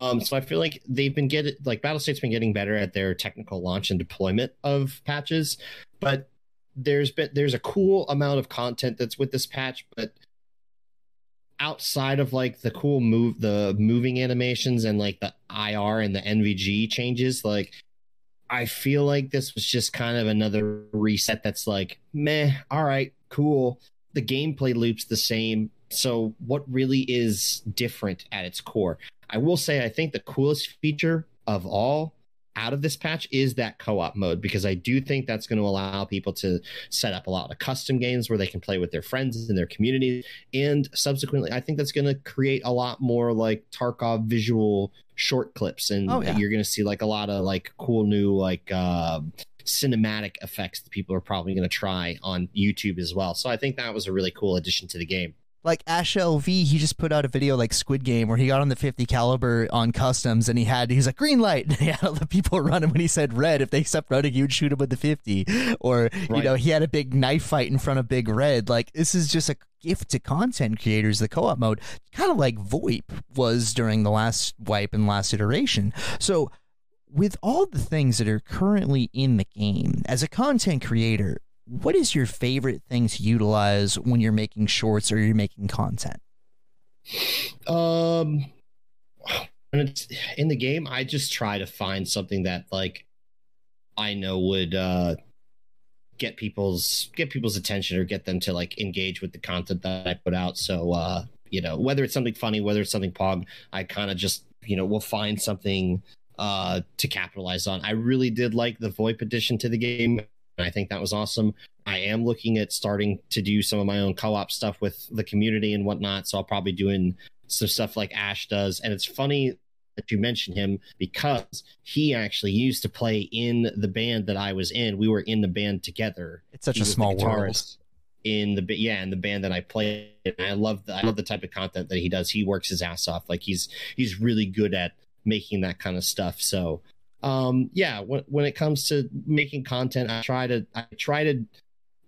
Um, so I feel like they've been getting like Battlestate's been getting better at their technical launch and deployment of patches, but there's been there's a cool amount of content that's with this patch, but outside of like the cool move the moving animations and like the IR and the NVG changes, like I feel like this was just kind of another reset that's like, meh, all right, cool. The gameplay loop's the same. So, what really is different at its core? I will say, I think the coolest feature of all out of this patch is that co-op mode because I do think that's going to allow people to set up a lot of custom games where they can play with their friends in their community and subsequently I think that's going to create a lot more like Tarkov visual short clips and oh, yeah. you're going to see like a lot of like cool new like uh cinematic effects that people are probably going to try on YouTube as well. So I think that was a really cool addition to the game like Ash LV, he just put out a video like Squid Game where he got on the 50 caliber on customs and he had he's like green light and he had all the people running when he said red. If they stepped running, you would shoot him with the 50. Or right. you know he had a big knife fight in front of Big Red. Like this is just a gift to content creators. The co-op mode, kind of like VoIP was during the last wipe and last iteration. So with all the things that are currently in the game, as a content creator, what is your favorite thing to utilize when you're making shorts or you're making content? Um, when it's in the game, I just try to find something that like I know would uh get people's get people's attention or get them to like engage with the content that I put out. So uh, you know, whether it's something funny, whether it's something pog, I kind of just you know will find something uh to capitalize on. I really did like the VoIP addition to the game. And I think that was awesome. I am looking at starting to do some of my own co-op stuff with the community and whatnot. So I'll probably doing some stuff like Ash does. And it's funny that you mentioned him because he actually used to play in the band that I was in. We were in the band together. It's such He a small world. In the yeah, in the band that I played, and I love the I love the type of content that he does. He works his ass off. Like he's he's really good at making that kind of stuff. So, um, yeah, when when it comes to making content, I try to I try to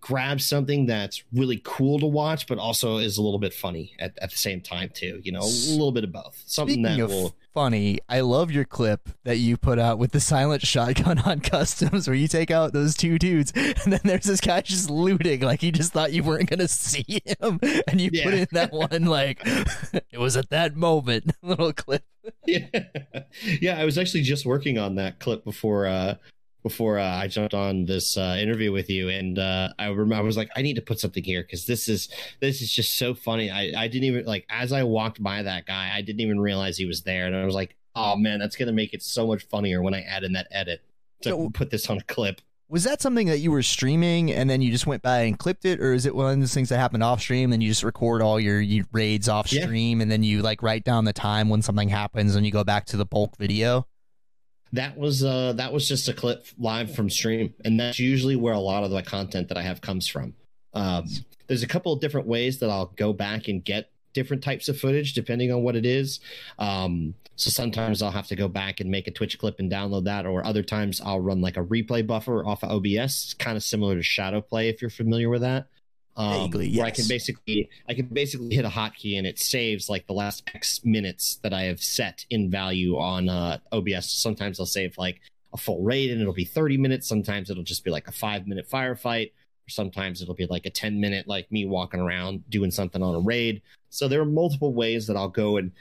grab something that's really cool to watch, but also is a little bit funny at, at the same time too. You know, a little bit of both. Something Speaking that will. funny, I love your clip that you put out with the silent shotgun on customs, where you take out those two dudes, and then there's this guy just looting, like he just thought you weren't gonna see him, and you put in that one like it was at that moment little clip. yeah. Yeah i was actually just working on that clip before uh before uh, i jumped on this uh interview with you and uh i remember i was like i need to put something here because this is this is just so funny. I i didn't even like as i walked by that guy i didn't even realize he was there and i was like oh man that's gonna make it so much funnier when i add in that edit to So- put this on a clip Was that something that you were streaming and then you just went by and clipped it, or is it one of those things that happened off stream? and you just record all your, your raids off Yeah. stream, and then you like write down the time when something happens, and you go back to the bulk video. that was uh that was just a clip live from stream and that's usually where a lot of the content that i have comes from um there's a couple of different ways that i'll go back and get different types of footage depending on what it is um so sometimes i'll have to go back and make a twitch clip and download that or other times i'll run like a replay buffer off of obs it's kind of similar to ShadowPlay if you're familiar with that um, Vaguely, where I can basically I can basically hit a hotkey and it saves like the last X minutes that I have set in value on uh, OBS. Sometimes I'll save like a full raid and it'll be 30 minutes. Sometimes it'll just be like a five minute firefight. Or sometimes it'll be like a 10 minute like me walking around doing something on a raid. So there are multiple ways that I'll go and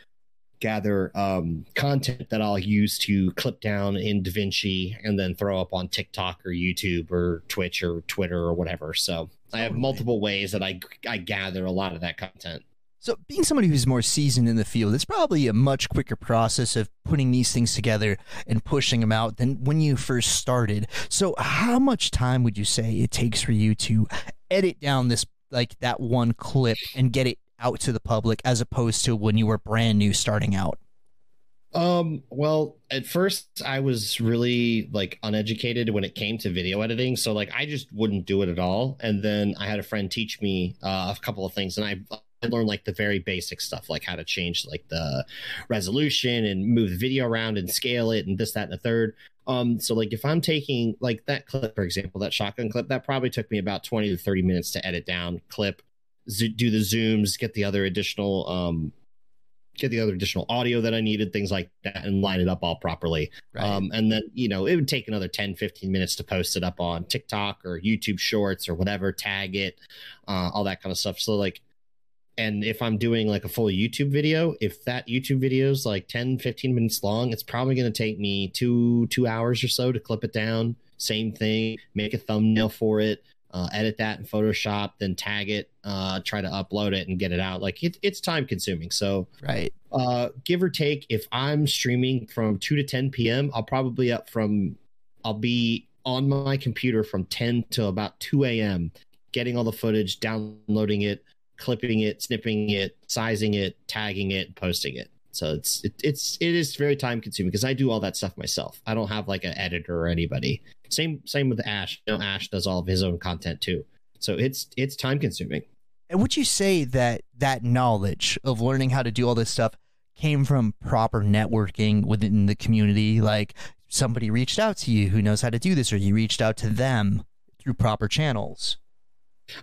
gather um, content that I'll use to clip down in DaVinci and then throw up on TikTok or YouTube or Twitch or Twitter or whatever. So I have multiple ways that I I gather a lot of that content. So, being somebody who's more seasoned in the field, it's probably a much quicker process of putting these things together and pushing them out than when you first started. So, how much time would you say it takes for you to edit down this, like that one clip, and get it out to the public as opposed to when you were brand new starting out? Um, well, at first I was really like uneducated when it came to video editing. So like I just wouldn't do it at all. And then I had a friend teach me uh, a couple of things and I I learned like the very basic stuff, like how to change like the resolution and move the video around and scale it and this, that, and the third. Um, so like if I'm taking like that clip, for example, that shotgun clip, that probably took me about 20 to 30 minutes to edit down, clip, zo- do the zooms, get the other additional um get the other additional audio that I needed, things like that, and line it up all properly. Um, and then, you know, it would take another 10, 15 minutes to post it up on TikTok or YouTube Shorts or whatever, tag it, uh, all that kind of stuff. So, like, and if I'm doing like a full YouTube video, if that YouTube video is like 10, 15 minutes long, it's probably going to take me two, two hours or so to clip it down. Same thing, make a thumbnail for it, uh, edit that in Photoshop, then tag it, uh, try to upload it and get it out. Like, it, it's time consuming. So, right. uh give or take if i'm streaming from 2 to 10 p.m i'll probably up from i'll be on my computer from 10 to about 2 a.m getting all the footage downloading it clipping it snipping it sizing it tagging it posting it so it's it, it's it is very time consuming because i do all that stuff myself. I don't have like an editor or anybody. Same same with ash. You know ash does all of his own content too. So it's it's time consuming. And would you say that that knowledge of learning how to do all this stuff came from proper networking within the community? Like somebody reached out to you who knows how to do this, or you reached out to them through proper channels?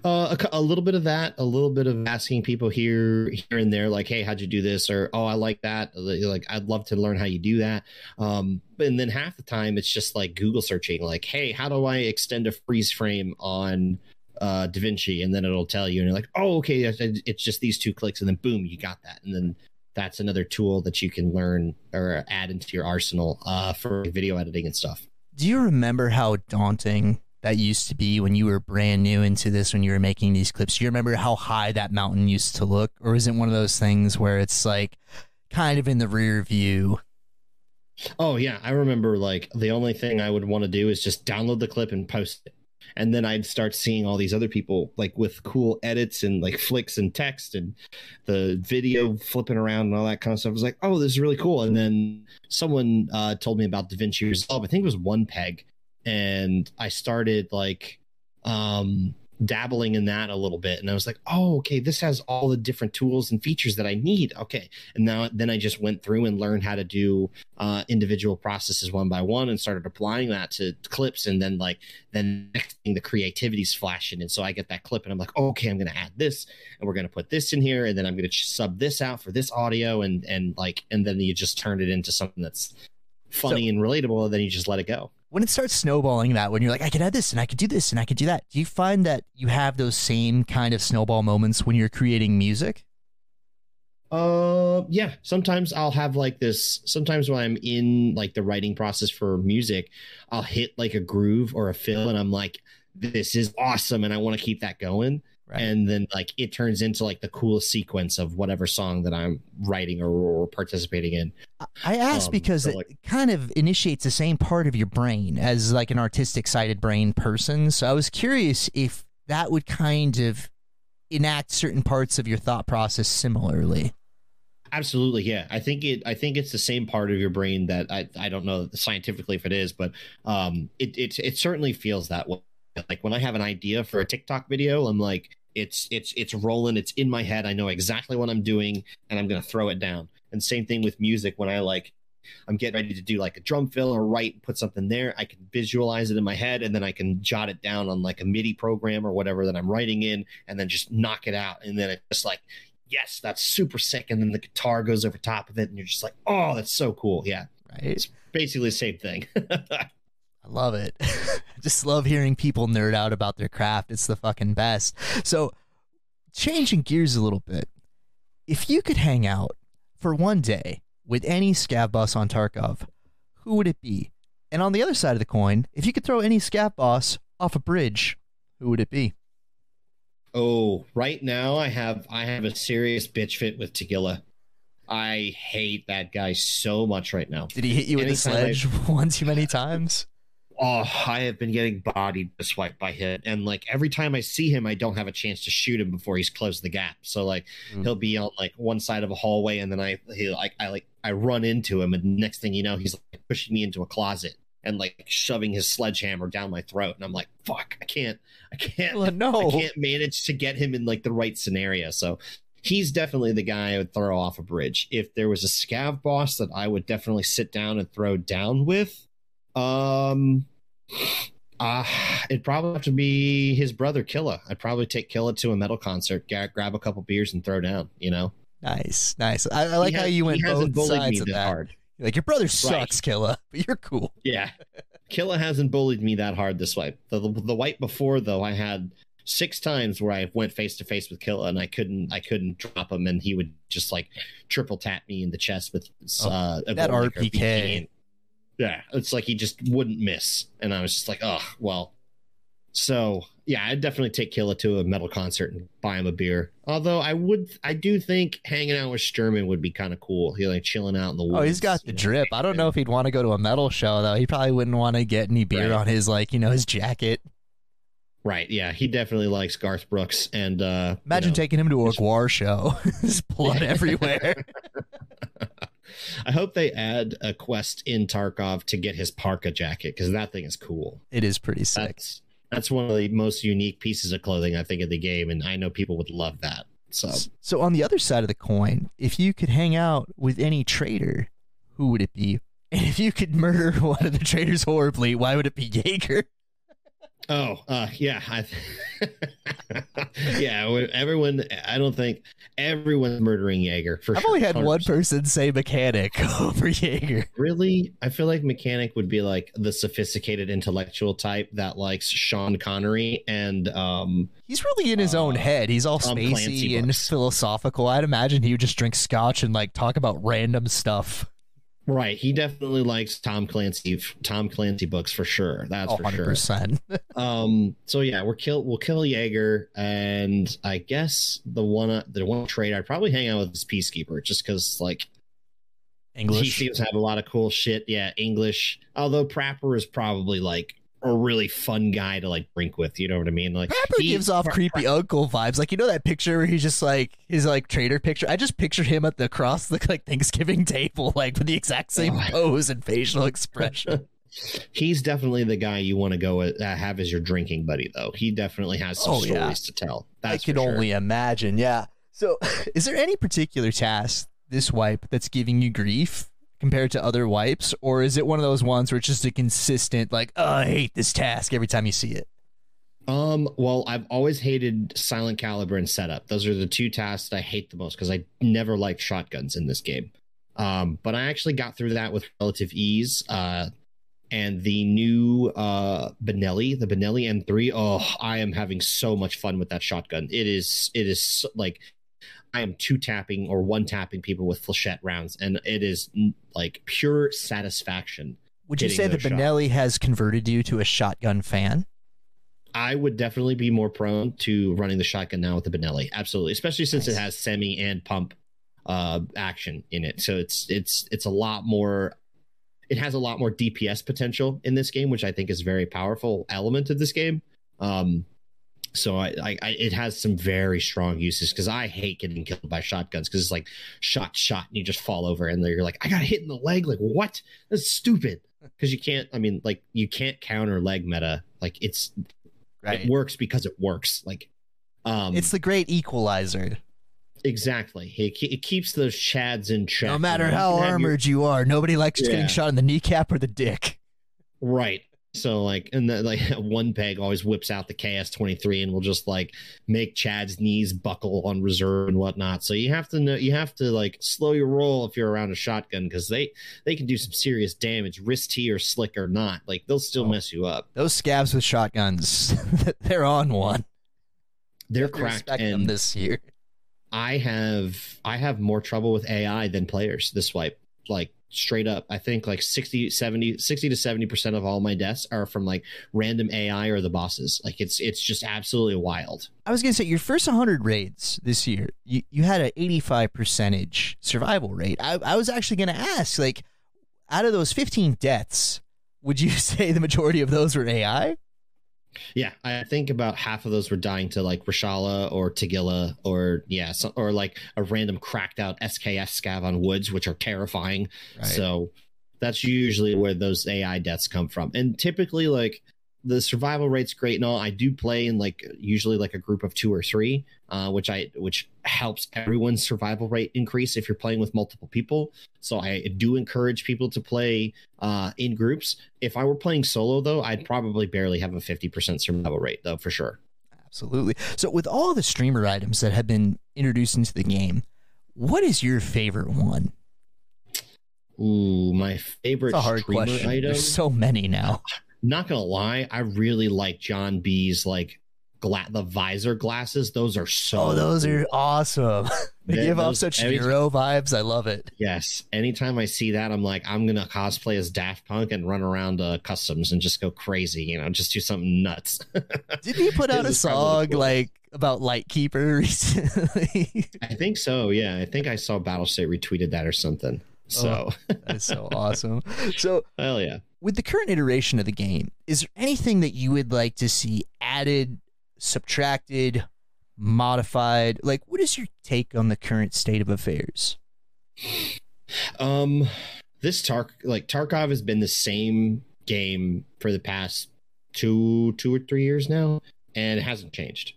Uh, a, a little bit of that, a little bit of asking people here, here and there, like, "Hey, how'd you do this?" or "Oh, I like that." Like, I'd love to learn how you do that. Um, and then half the time, it's just like Google searching, like, "Hey, how do I extend a freeze frame on uh, DaVinci?" And then it'll tell you, and you're like, "Oh, okay, it's- it's just these two clicks," and then boom, you got that, and then that's another tool that you can learn or add into your arsenal uh, for video editing and stuff. Do you remember how daunting that used to be when you were brand new into this when you were making these clips? Do you remember how high that mountain used to look? Or is it one of those things where it's like kind of in the rear view? Oh yeah, I remember like the only thing I would want to do is just download the clip and post it. And then I'd start seeing all these other people like with cool edits and like flicks and text and the video flipping around and all that kind of stuff. I was like, oh, this is really cool. And then someone uh, told me about DaVinci Resolve. I think it was one peg. And I started like um dabbling in that a little bit and i was like oh okay this has all the different tools and features that i need okay. And now then i just went through and learned how to do uh, individual processes one by one and started applying that to clips and then like then next thing the creativity's flashing and so i get that clip and i'm like okay i'm gonna add this and we're gonna put this in here and then i'm gonna sub this out for this audio and and like and then you just turn it into something that's funny so, and relatable and then you just let it go when it starts snowballing that when you're like i could add this and i could do this and i could do that do you find that you have those same kind of snowball moments when you're creating music? Uh yeah. Sometimes i'll have like this sometimes when i'm in like the writing process for music i'll hit like a groove or a fill and i'm like this is awesome and i want to keep that going Right. And then like it turns into like the coolest sequence of whatever song that I'm writing or, or participating in. I ask um, because so like, it kind of initiates the same part of your brain as like an artistic sided brain person. So I was curious if that would kind of enact certain parts of your thought process similarly. Absolutely, yeah. I think it. I think it's the same part of your brain that I. I don't know scientifically if it is, but um, it it it certainly feels that way. Like when I have an idea for a TikTok video, I'm like, it's it's it's rolling it's in my head i know exactly what i'm doing and i'm going to throw it down. And same thing with music when i like i'm getting ready to do like a drum fill or write put something there i can visualize it in my head and then i can jot it down on like a midi program or whatever that i'm writing in and then just knock it out. And then it's just like yes that's super sick and then the guitar goes over top of it and you're just like oh that's so cool. Yeah. Right. It's basically the same thing I love it. Just love hearing people nerd out about their craft. It's the fucking best. So, changing gears a little bit, if you could hang out for one day with any scav boss on Tarkov, who would it be? And on the other side of the coin, if you could throw any scav boss off a bridge, who would it be? Oh, right now I have I have a serious bitch fit with Tagilla. I hate that guy so much right now. Did he hit you Anytime with a sledge I... one too many times? Oh, I have been getting bodied this wipe by hit, and like every time I see him, I don't have a chance to shoot him before he's closed the gap. So like mm. he'll be on like one side of a hallway, and then I he like I like I run into him, and next thing you know, he's like pushing me into a closet and like shoving his sledgehammer down my throat, and I'm like, fuck, I can't, I can't, oh, no, I can't manage to get him in like the right scenario. So he's definitely the guy I would throw off a bridge. If there was a scav boss that I would definitely sit down and throw down with, um, uh, it'd probably have to be his brother Killa. I'd probably take Killa to a metal concert, grab a couple beers, and throw down. You know. Nice, nice. I, I like has, how you went both sides of that. Hard. Like your brother sucks, right. Killa, but you're cool. Yeah, Killa hasn't bullied me that hard this wipe. The, the, the wipe before though, I had six times where I went face to face with Killa and I couldn't I couldn't drop him and he would just like triple tap me in the chest with oh, uh, that RPK. Yeah, it's like he just wouldn't miss, and I was just like, oh well. So yeah, I'd definitely take Killa to a metal concert and buy him a beer. Although I would, I do think hanging out with Shturman would be kind of cool. He like chilling out in the woods. Oh, he's got the drip. Know? I don't know if he'd want to go to a metal show though. He probably wouldn't want to get any beer right. on his like you know his jacket. Right. Yeah, he definitely likes Garth Brooks, and uh, imagine you know, taking him to a GWAR show. There's blood everywhere. I hope they add a quest in Tarkov to get his parka jacket because that thing is cool. It is pretty sick. That's, that's one of the most unique pieces of clothing I think in the game, and I know people would love that. So, so on the other side of the coin, if you could hang out with any trader, who would it be? And if you could murder one of the traders horribly, why would it be Jaeger? Oh, uh, yeah, I yeah. Everyone, I don't think everyone's murdering Jaeger for sure. I've sure. only had 100%. one person say mechanic over Jaeger. Really, I feel like mechanic would be like the sophisticated intellectual type that likes Sean Connery and um. He's really in his uh, own head. He's all spacey and philosophical. I'd imagine he would just drink scotch and like talk about random stuff. Right. He definitely likes Tom Clancy Tom Clancy books for sure. That's for sure. Um so yeah, we're kill we'll kill Jaeger and I guess the one the one trade I'd probably hang out with is Peacekeeper just cuz like English. he seems to have a lot of cool shit. Yeah, English. Although Prapor is probably like a really fun guy to like drink with, you know what I mean? Like Rapper he- gives off creepy uncle vibes. Like you know that picture where he's just like his like trader picture. I just picture him at the cross the like Thanksgiving table, like with the exact same Oh. pose and facial expression. He's definitely the guy you want to go uh, have as your drinking buddy, though. He definitely has some Oh, stories yeah. to tell. I That's can sure. only imagine. Yeah. So, is there any particular task this wipe that's giving you grief compared to other wipes, or is it one of those ones where it's just a consistent like, oh, I hate this task every time you see it? Um, well, I've always hated Silent Caliber and Setup. Those are the two tasks I hate the most because I never liked shotguns in this game. Um, but I actually got through that with relative ease. Uh, and the new uh Benelli, the Benelli M3. Oh, I am having so much fun with that shotgun. It is, it is like I am two tapping or one tapping people with flechette rounds, and it is like pure satisfaction. Would you say that Benelli has converted you to a shotgun fan? I would definitely be more prone to running the shotgun now with the Benelli. Absolutely, especially since Nice. it has semi and pump uh action in it. So it's it's it's a lot more it has a lot more DPS potential in this game, which I think is a very powerful element of this game. Um so I, I, I it has some very strong uses because I hate getting killed by shotguns because it's like shot shot and you just fall over and you're like I got hit in the leg like what that's stupid because you can't I mean like you can't counter leg meta like it's it works because it works. Like, um, It's the great equalizer. exactly. It, it keeps those chads in check. No matter how can your- armored you are, nobody likes Yeah. getting shot in the kneecap or the dick. right? So like, and then like one peg always whips out the KS twenty three and will just like make Chad's knees buckle on reserve and whatnot. So you have to know, you have to like slow your roll if you're around a shotgun because they they can do some serious damage, Rys-T or slick or not. Like they'll still Oh. mess you up. Those scavs with shotguns, they're on one. They're cracked and this year. I have I have more trouble with AI than players this wipe. Like straight up. I think like 60 70 60 to 70% of all my deaths are from like random AI or the bosses. Like it's it's just absolutely wild. I was gonna say your first 100 raids this year, you, you had an 85 percentage survival rate. I, I was actually gonna ask, like, out of those 15 deaths, would you say the majority of those were AI? Yeah, I think about half of those were dying to like Reshala or Tagilla or yeah, so, or like a random cracked out SKS scav on woods, which are terrifying. So that's usually where those AI deaths come from. And typically, like the survival rate's great and all. I do play in like usually like a group of two or three, uh, which I which helps everyone's survival rate increase if you're playing with multiple people. So I do encourage people to play uh, in groups. If I were playing solo though, I'd probably barely have a 50% survival rate though for sure. Absolutely. So, with all the streamer items that have been introduced into the game, what is your favorite one? Ooh, my favorite It's a hard streamer question. item. There's so many now. not gonna lie, I really like John B's like gla- the visor glasses. Those are so. Oh, those are awesome. they Th- give off such every- hero vibes. I love it. Yes. Anytime I see that, I'm like, I'm gonna cosplay as Daft Punk and run around uh, customs and just go crazy. You know, just do something nuts. Didn't he put out a This is probably the song coolest. like about Lightkeeper recently? I think so. Yeah, I think I saw Battlestate retweeted that or something. So that is so awesome. So, hell yeah. With the current iteration of the game, is there anything that you would like to see added, subtracted, modified? Like, what is your take on the current state of affairs? Um, this Tark like Tarkov has been the same game for the past two two or three years now, and it hasn't changed.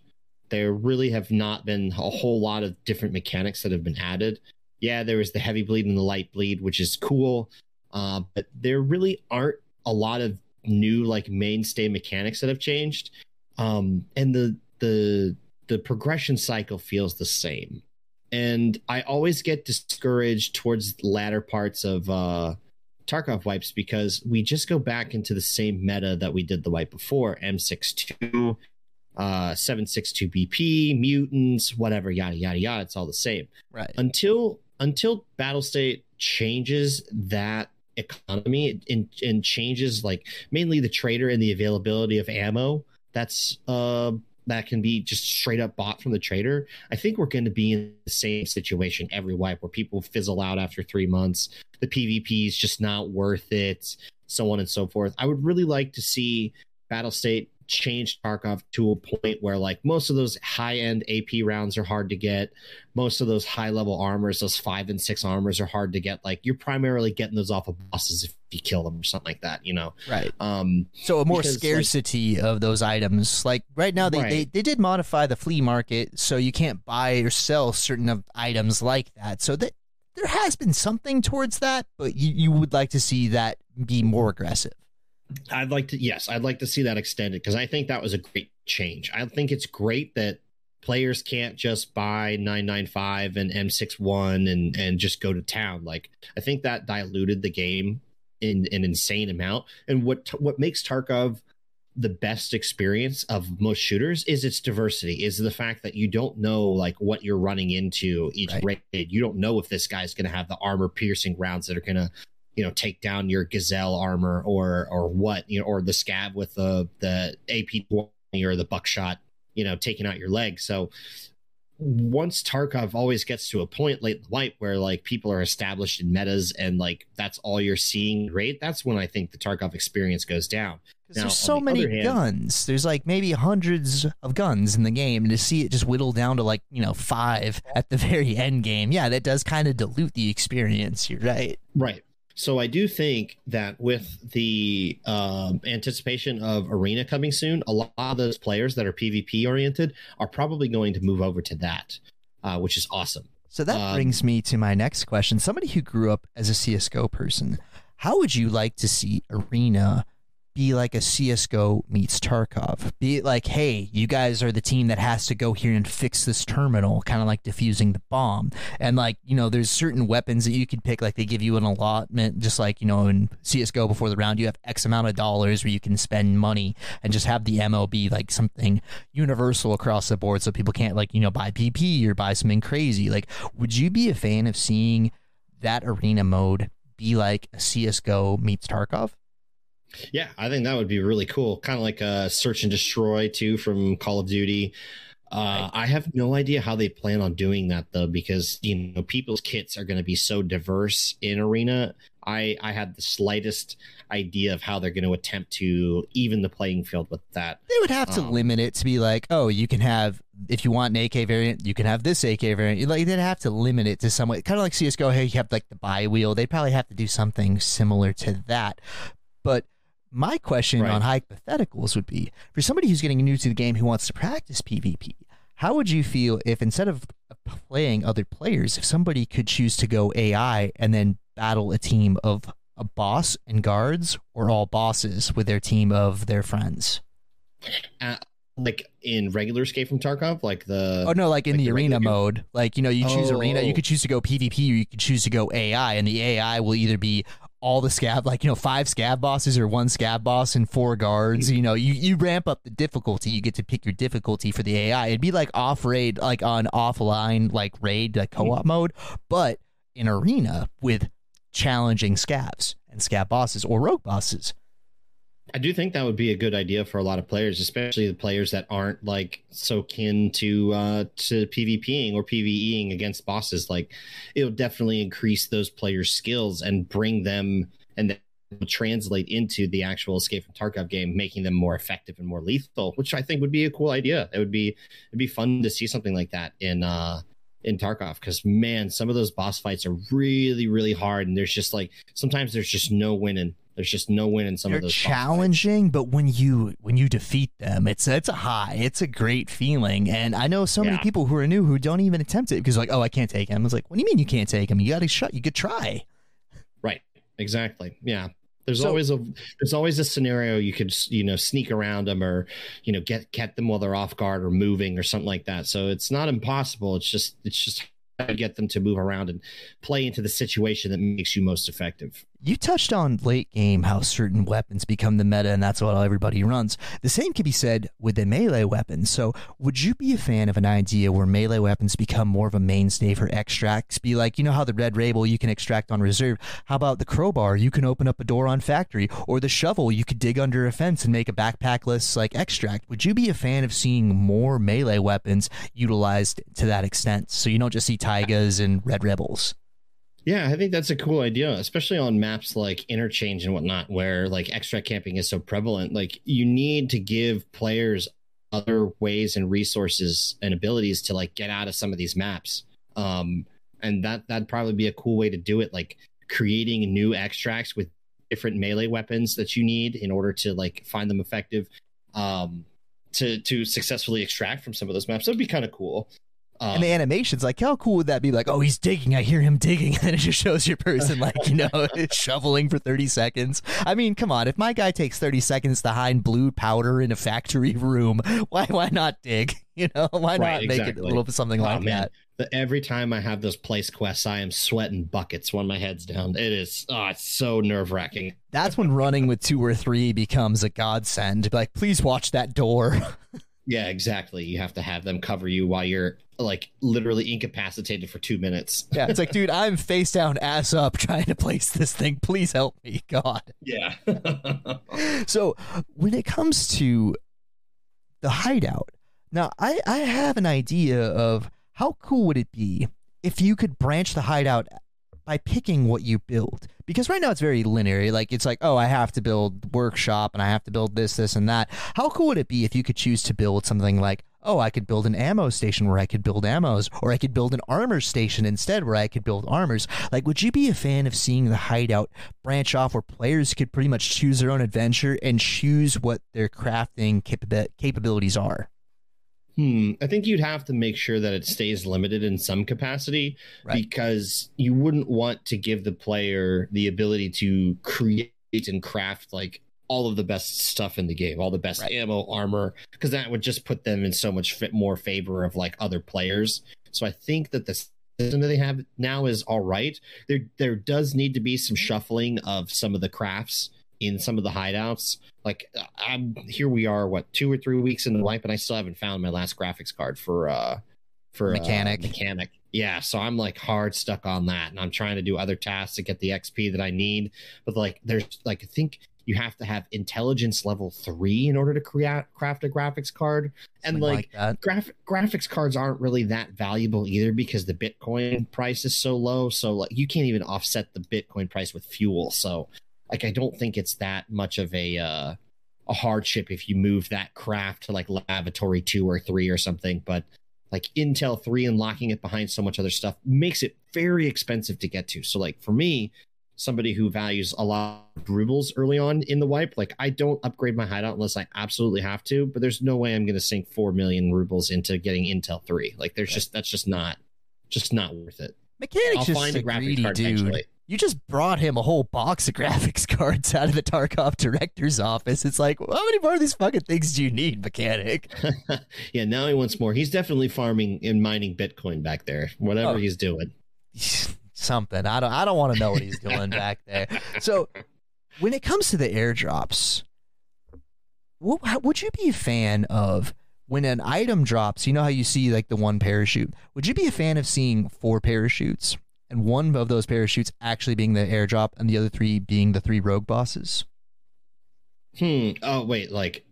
There really have not been a whole lot of different mechanics that have been added. Yeah, there was the heavy bleed and the light bleed, which is cool, uh, but there really aren't a lot of new like mainstay mechanics that have changed. Um, and the the the progression cycle feels the same and I always get discouraged towards the latter parts of uh, Tarkov wipes because we just go back into the same meta that we did the wipe before M62, uh, 762 BP, mutants, whatever, yada yada yada. It's all the same Right. until until Battle State changes that economy and, and changes like mainly the trader and the availability of ammo that's uh that can be just straight up bought from the trader. I think we're going to be in the same situation every wipe where people fizzle out after three months the pvp is just not worth it so on and so forth. I would really like to see battlestate changed Tarkov to a point where like most of those high end AP rounds are hard to get. Most of those high level armors, those five and six armors are hard to get. Like you're primarily getting those off of bosses if you kill them or something like that, you know? Right. Um So a more because, scarcity of those items. Like right now, they, Right. they they did modify the flea market, so you can't buy or sell certain of items like that. So that there has been something towards that, but you, you would like to see that be more aggressive. I'd like to yes, I'd like to see that extended because I think that was a great change. I think it's great that players can't just buy 995 and M61 and and just go to town. Like I think that diluted the game in an insane amount. And what what makes Tarkov the best experience of most shooters is its diversity is the fact that you don't know like what you're running into each Right. raid you don't know if this guy's going to have the armor piercing rounds that are going to you know take down your Gzhel armor or or what you know or the scav with the the ap 20 or the buckshot you know taking out your leg so once tarkov always gets to a point late in the light where like people are established in metas and like that's all you're seeing right that's when i think the tarkov experience goes down Now, there's so the many hand- guns. There's like maybe hundreds of guns in the game, and to see it just whittle down to like you know five at the very end game, yeah, that does kind of dilute the experience. You're right. Right. So I do think that with the um, anticipation of Arena coming soon, a lot of those players that are PvP oriented are probably going to move over to that, uh, which is awesome. So that Um, brings me to my next question. Somebody who grew up as a CSGO person, how would you like to see Arena be like a CSGO meets Tarkov? Be like, hey, you guys are the team that has to go here and fix this terminal, kind of like defusing the bomb. And like, you know, there's certain weapons that you could pick, like they give you an allotment, just like, you know, in CSGO before the round, you have X amount of dollars where you can spend money and just have the MO be like something universal across the board so people can't like, you know, buy PP or buy something crazy. Like, would you be a fan of seeing that arena mode be like a CSGO meets Tarkov? Yeah, I think that would be really cool. Kind of like a search and destroy too from Call of Duty. Uh, I have no idea how they plan on doing that though, because you know people's kits are going to be so diverse in Arena. I I had the slightest idea of how they're going to attempt to even the playing field with that. They would have to Um, limit it to be like, oh, you can have if you want an AK variant, you can have this AK variant. Like they'd have to limit it to some way, kind of like CS:GO. Hey, you have like the buy wheel. They'd probably have to do something similar to that. But my question Right. on hypotheticals would be for somebody who's getting new to the game who wants to practice PvP. How would you feel if instead of playing other players, if somebody could choose to go AI and then battle a team of a boss and guards, or all bosses with their team of their friends? Uh, like in regular Escape from Tarkov, like the Oh no, like in like the, the arena regular mode. Like, you know, you choose arena, you Oh. could choose to go PvP or you could choose to go AI, and the AI will either be all the scav like, you know, five scav bosses or one scav boss and four guards. You know, you, you ramp up the difficulty, you get to pick your difficulty for the AI. It'd be like off raid, like on offline, like raid, like co op mm-hmm. mode, but in arena with challenging scavs and scav bosses or rogue bosses. I do think that would be a good idea for a lot of players, especially the players that aren't like so kin to uh to PvPing or PvEing against bosses. Like it'll definitely increase those players' skills and bring them and translate into the actual Escape from Tarkov game, making them more effective and more lethal, which I think would be a cool idea. It would be it'd be fun to see something like that in uh in Tarkov because man, some of those boss fights are really, really hard, and there's just like sometimes there's just no winning. There's just no win in some They're of those fights. challenging, but when you when you defeat them, it's it's a high. It's a great feeling. And I know so many people who are new who don't even attempt it because like, oh, I can't take him. I was like, what do you mean you can't take him? You got to shut. You could try. Right. Exactly. Yeah. There's So- always a there's always a scenario you could you know sneak around them or you know get get them while they're off guard or moving or something like that. So it's not impossible. It's just it's just how to get them to move around and play into the situation that makes you most effective. You touched on late game how certain weapons become the meta, and that's what everybody runs. The same can be said with the melee weapons. So, would you be a fan of an idea where melee weapons become more of a mainstay for extracts? Be like, you know how the Red Rebel you can extract on reserve? How about the crowbar? You can open up a door on factory, or the shovel you could dig under a fence and make a backpackless like extract. Would you be a fan of seeing more melee weapons utilized to that extent? So you don't just see taigas and red rebels. Yeah, I think that's a cool idea, especially on maps like Interchange and whatnot, where like extract camping is so prevalent. Like you need to give players other ways and resources and abilities to like get out of some of these maps. Um, and that that'd probably be a cool way to do it, like creating new extracts with different melee weapons that you need in order to like find them effective. Um, to to successfully extract from some of those maps. That'd be kind of cool. Um, and the animations, like, how cool would that be? Like, oh, he's digging. I hear him digging. And it just shows your person, like, you know, shoveling for 30 seconds. I mean, come on. If my guy takes 30 seconds to hide blue powder in a factory room, why why not dig? You know, why not make it a little bit something oh, like that? But every time I have those place quests, I am sweating buckets when my head's down. It is oh, it's so nerve wracking. That's when running with two or three becomes a godsend. Like, please watch that door. Yeah, exactly. You have to have them cover you while you're like literally incapacitated for two minutes. yeah, it's like, dude, I'm face down, ass up, trying to place this thing. Please help me, God. Yeah. so when it comes to the hideout, now I I have an idea of how cool would it be if you could branch the hideout by picking what you build because right now it's very linear like it's like oh i have to build workshop and i have to build this this and that how cool would it be if you could choose to build something like oh i could build an ammo station where i could build ammos or i could build an armor station instead where i could build armors like would you be a fan of seeing the hideout branch off where players could pretty much choose their own adventure and choose what their crafting capabilities are Hmm. I think you'd have to make sure that it stays limited in some capacity right. because you wouldn't want to give the player the ability to create and craft like all of the best stuff in the game, all the best right. ammo, armor, because that would just put them in so much fit more favor of like other players. So I think that the system that they have now is all right. There there does need to be some shuffling of some of the crafts in some of the hideouts. Like I'm here we are, what two or three weeks in the wipe, and I still haven't found my last graphics card for uh for uh, mechanic. Uh, mechanic. Yeah, so I'm like hard stuck on that, and I'm trying to do other tasks to get the XP that I need. But like, there's like I think you have to have intelligence level three in order to create craft a graphics card and like, like graph, graphics cards aren't really that valuable either because the bitcoin price is so low so like you can't even offset the bitcoin price with fuel so like I don't think it's that much of a uh, a hardship if you move that craft to like Lavatory two or three or something. But like Intel three and locking it behind so much other stuff makes it very expensive to get to. So like for me, somebody who values a lot of rubles early on in the wipe, like I don't upgrade my hideout unless I absolutely have to. But there's no way I'm going to sink four million rubles into getting Intel three. Like there's just that's just not just not worth it. Mechanics I'll just find a, greedy dude. Eventually. You just brought him a whole box of graphics cards out of the Tarkov director's office. It's like, how many more of these fucking things do you need, mechanic? yeah, now he wants more. He's definitely farming and mining Bitcoin back there, whatever oh. he's doing. Something. I don't. I don't want to know what he's doing back there. So, when it comes to the airdrops, what, would you be a fan of? when an item drops, you know how you see like the one parachute. Would you be a fan of seeing four parachutes and one of those parachutes actually being the airdrop and the other three being the three rogue bosses? Hmm. Oh wait, like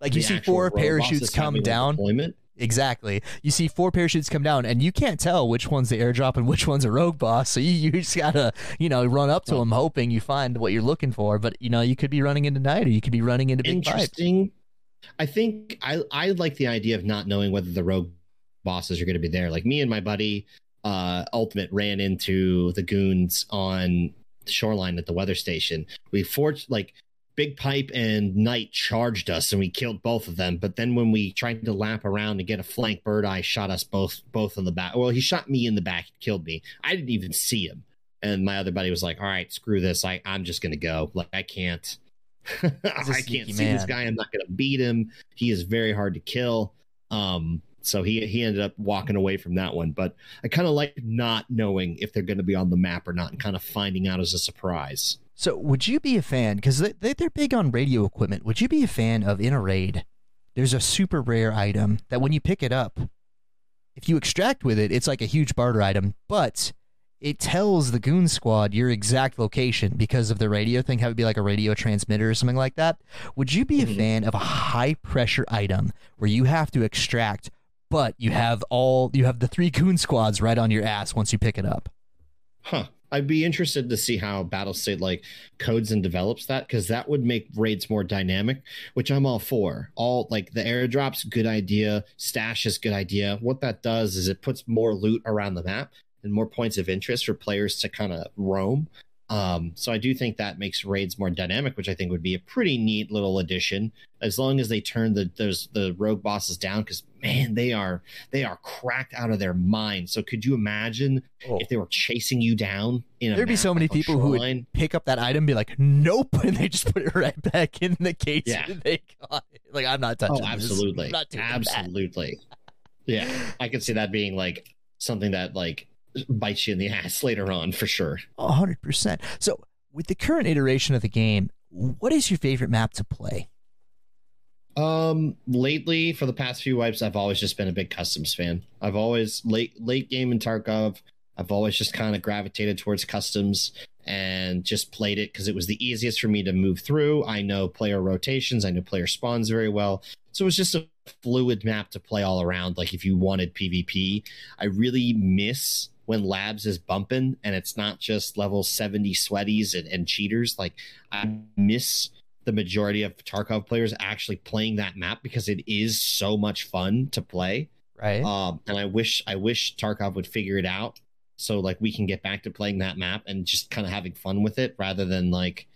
like you see four parachutes come down. Deployment? Exactly. You see four parachutes come down, and you can't tell which one's the airdrop and which one's a rogue boss. So you, you just gotta, you know, run up to them hoping you find what you're looking for. But you know, you could be running into Knight, or you could be running into big interesting. I think I I like the idea of not knowing whether the rogue bosses are going to be there. Like me and my buddy uh, Ultimate ran into the goons on the shoreline at the weather station. We forged like Big Pipe and Knight charged us and we killed both of them. But then when we tried to lap around to get a flank, Birdeye shot us both both in the back. Well, he shot me in the back, killed me. I didn't even see him. And my other buddy was like, "All right, screw this. I I'm just gonna go. Like I can't." I can't see man. this guy. I'm not going to beat him. He is very hard to kill. Um, So he he ended up walking away from that one. But I kind of like not knowing if they're going to be on the map or not, and kind of finding out as a surprise. So, would you be a fan? Because they, they're big on radio equipment. Would you be a fan of in a raid? There's a super rare item that when you pick it up, if you extract with it, it's like a huge barter item, but it tells the goon squad your exact location because of the radio thing. Have it be like a radio transmitter or something like that. Would you be a Mhm. fan of a high pressure item where you have to extract, but you have all you have the three goon squads right on your ass once you pick it up? Huh. I'd be interested to see how Battle State like codes and develops that because that would make raids more dynamic, which I'm all for. All like the airdrops, good idea. Stash is good idea. What that does is it puts more loot around the map and more points of interest for players to kind of roam. Um, so I do think that makes raids more dynamic, which I think would be a pretty neat little addition. As long as they turn the those the rogue bosses down, because man, they are they are cracked out of their mind. So could you imagine if they were chasing you down in a Oh. There'd be so many people who would pick up that item be like, nope, and they just put it right back in the case Yeah. they got it. Like, I'm not touching oh this. absolutely not doing that. absolutely yeah i could see that being like something that like bites you in the ass later on for sure. A hundred percent. So, with the current iteration of the game, what is your favorite map to play? um lately for the past few wipes i've always just been a big customs fan. I've always late late game in tarkov i've always just kind of gravitated towards customs and just played it because it was the easiest for me to move through. I know player rotations i know player spawns very well. So it was just a fluid map to play all around like if you wanted pvp i really miss when labs is bumping and it's not just level 70 sweaties and, and cheaters like i miss the majority of Tarkov players actually playing that map because it is so much fun to play. Right? Um, and I wish I wish Tarkov would figure it out so like we can get back to playing that map and just kind of having fun with it rather than like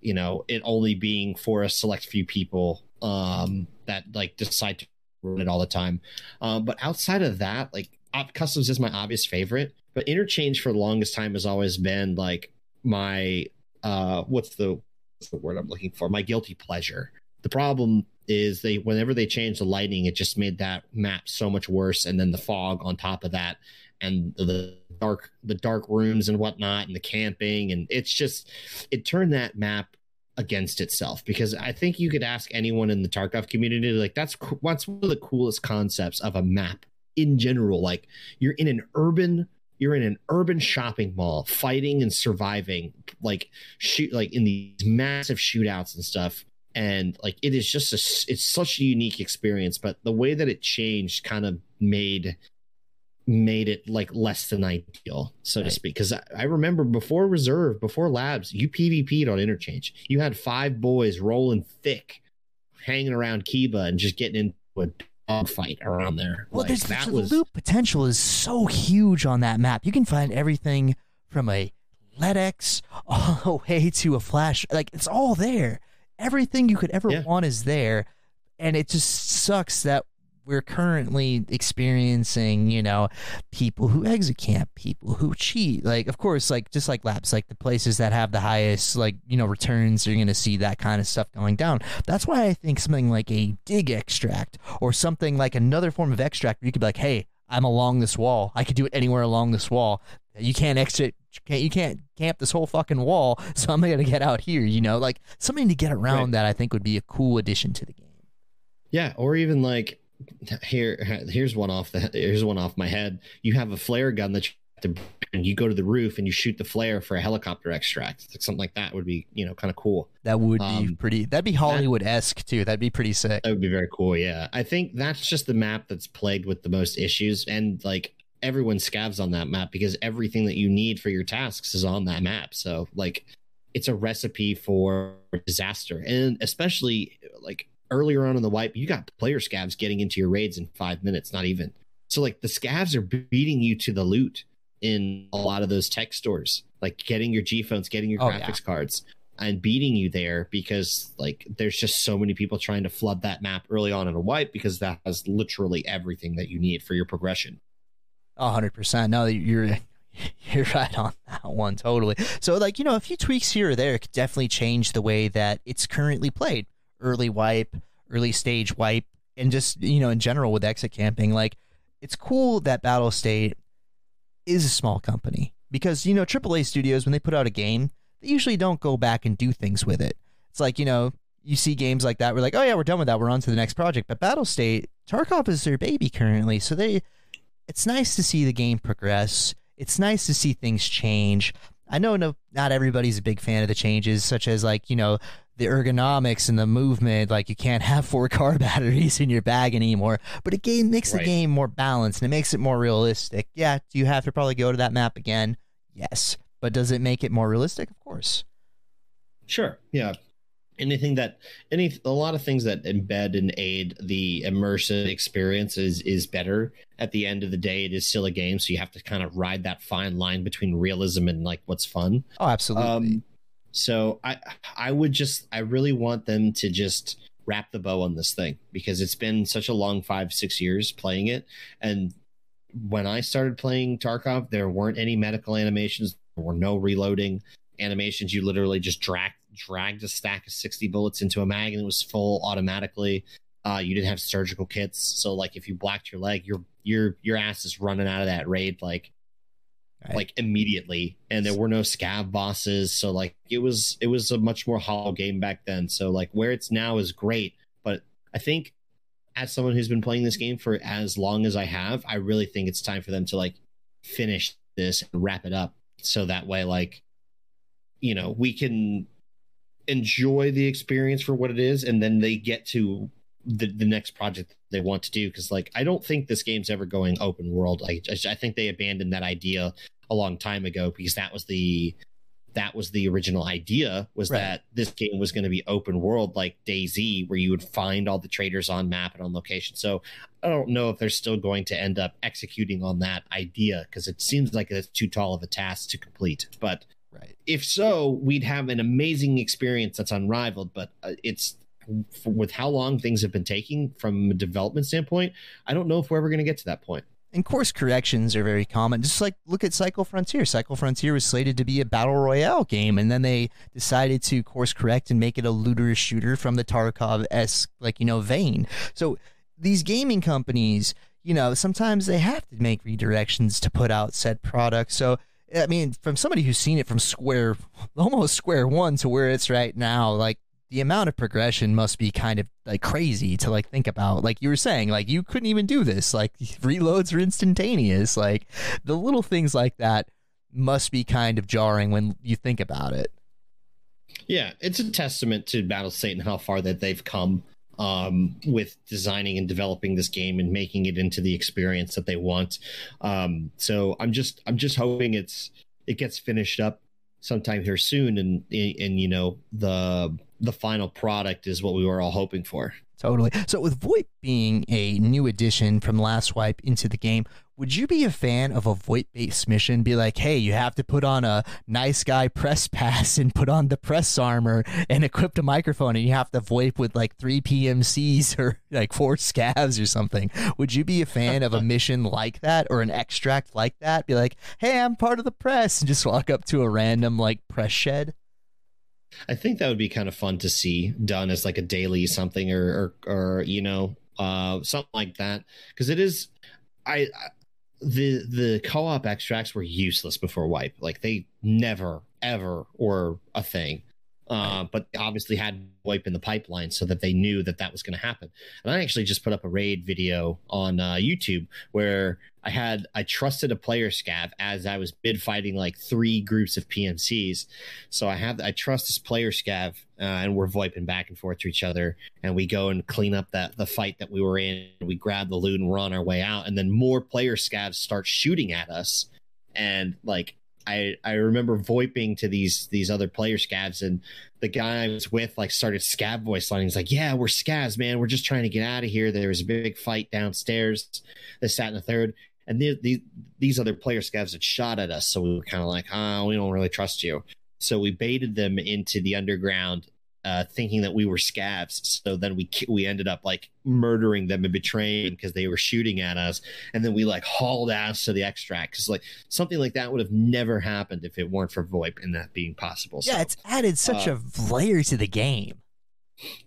you know it only being for a select few people um that like decide to run it all the time. Um, but outside of that, like customs is my obvious favorite, but interchange for the longest time has always been like my uh what's the what's the word I'm looking for? My guilty pleasure. The problem is they whenever they changed the lighting, it just made that map so much worse, and then the fog on top of that, and the dark the dark rooms and whatnot, and the camping, and it's just it turned that map against itself because I think you could ask anyone in the Tarkov community like that's what's one of the coolest concepts of a map in general. Like you're in an urban you're in an urban shopping mall fighting and surviving like shoot like in these massive shootouts and stuff. And like it is just a, it's such a unique experience but the way that it changed kind of made made it like less than ideal so to speak. Because I, I remember before reserve before labs you pvp'd on interchange. You had five boys rolling thick hanging around kiba and just getting into a fight around there well, like, there's that the was loot potential is so huge on that map. You can find everything from a LEDX all the way to a flash. Like it's all there. Everything you could ever Yeah. want is there, and it just sucks that we're currently experiencing, you know, people who exit camp, people who cheat. Like, of course, like just like labs, like the places that have the highest, like, you know, returns, you're going to see that kind of stuff going down. That's why I think something like a dig extract or something like another form of extract where you could be like, hey, I'm along this wall. I could do it anywhere along this wall. You can't exit. You can't, you can't camp this whole fucking wall. So I'm gonna get out here. You know, like something to get around Right. that I think would be a cool addition to the game. Yeah, or even like here here's one off the here's one off my head. You have a flare gun that you have to and you go to the roof and you shoot the flare for a helicopter extract. Like something like that would be, you know, kind of cool. That would be Um, pretty. That'd be Hollywood esque too. That'd be pretty sick. That would be very cool, yeah. I think that's just the map that's plagued with the most issues and like everyone scavs on that map because everything that you need for your tasks is on that map. So like it's a recipe for disaster. And especially like earlier on in the wipe, you got player scavs getting into your raids in five minutes, not even. So like the scavs are beating you to the loot in a lot of those tech stores, like getting your G phones, getting your Oh, yeah. graphics cards, and beating you there because like there's just so many people trying to flood that map early on in a wipe because that has literally everything that you need for your progression. A hundred percent. No, you're you're right on that one totally. So like you know, a few tweaks here or there could definitely change the way that it's currently played. Early wipe, early stage wipe, and just you know in general with exit camping, like it's cool that Battle State is a small company because you know AAA studios when they put out a game, they usually don't go back and do things with it. It's like you know you see games like that, we're like, oh yeah, we're done with that, we're on to the next project. But Battle State, Tarkov is their baby currently, so they it's nice to see the game progress. It's nice to see things change. I know no, not everybody's a big fan of the changes, such as like you know the ergonomics and the movement. Like you can't have four car batteries in your bag anymore. But it game makes Right. the game more balanced and it makes it more realistic. Yeah, do you have to probably go to that map again? Yes, but does it make it more realistic? Of course. Sure. Yeah. Anything that any a lot of things that embed and aid the immersive experience is is better. At the end of the day, it is still a game, so you have to kind of ride that fine line between realism and like what's fun. Oh, absolutely. Um, so I I would just I really want them to just wrap the bow on this thing because it's been such a long five six years playing it, and when I started playing Tarkov, there weren't any medical animations, there were no reloading animations. You literally just drag dragged a stack of sixty bullets into a mag and it was full automatically. Uh, you didn't have surgical kits, so like if you blacked your leg, your your your ass is running out of that raid like Right. like immediately and there were no scav bosses so like it was it was a much more hollow game back then so like where it's now is great but i think as someone who's been playing this game for as long as i have i really think it's time for them to like finish this and wrap it up so that way like you know we can enjoy the experience for what it is and then they get to the, the next project they want to do because like i don't think this game's ever going open world like I, I think they abandoned that idea a long time ago because that was the that was the original idea was Right. that this game was going to be open world like DayZ where you would find all the traders on map and on location so i don't know if they're still going to end up executing on that idea because it seems like it's too tall of a task to complete but right. if so, we'd have an amazing experience that's unrivaled. But uh, with how long things have been taking from a development standpoint, I don't know if we're ever going to get to that point. And course corrections are very common. Just like look at Cycle Frontier. Cycle Frontier was slated to be a battle royale game, and then they decided to course correct and make it a looter shooter from the Tarkov esque, like you know, vein. So these gaming companies, you know, sometimes they have to make redirections to put out said product. So I mean, from somebody who's seen it from square, almost square one to where it's right now, like the amount of progression must be kind of like crazy to like think about. Like you were saying, like you couldn't even do this. Like reloads are instantaneous. Like the little things like that must be kind of jarring when you think about it. Yeah, it's a testament to Battle State and how far that they've come um, with designing and developing this game and making it into the experience that they want. Um, so I'm just I'm just hoping it's it gets finished up sometime here soon, and and you know the the final product is what we were all hoping for. Totally. So, with VoIP being a new addition from Last Wipe into the game, would you be a fan of a VoIP based mission? Be like, hey, you have to put on a nice guy press pass and put on the press armor and equip a microphone, and you have to VoIP with like three PMCs or like four scavs or something. Would you be a fan of a mission like that or an extract like that? Be like, hey, I'm part of the press, and just walk up to a random like press shed? I think that would be kind of fun to see done as like a daily something or or, or you know uh something like that. Because it is I, I the the co-op extracts were useless before wipe. Like they never ever were a thing uh, but obviously had wipe in the pipeline so that they knew that that was going to happen and i actually just put up a raid video on uh, youtube where i had i trusted a player scav as i was bid fighting like three groups of pmcs so I have I trust this player scav, uh, and we're voiping back and forth to each other, and we go and clean up that the fight that we were in. We grab the loot and we're on our way out, and then more player scavs start shooting at us, and like I I remember voiping to these these other player scavs, and the guy I was with like started scav voice. He's like, "Yeah, we're scavs, man. We're just trying to get out of here. There was a big fight downstairs. This, that, and the third. And the, the, these other player scavs had shot at us, so we were kind of like, "Ah, we don't really trust you." So we baited them into the underground, uh, thinking that we were scavs. So then we we ended up like murdering them and betraying because they were shooting at us. And then we like hauled ass to the extract because like something like that would have never happened if it weren't for VoIP and that being possible. Yeah, so, it's added such uh, a layer to the game.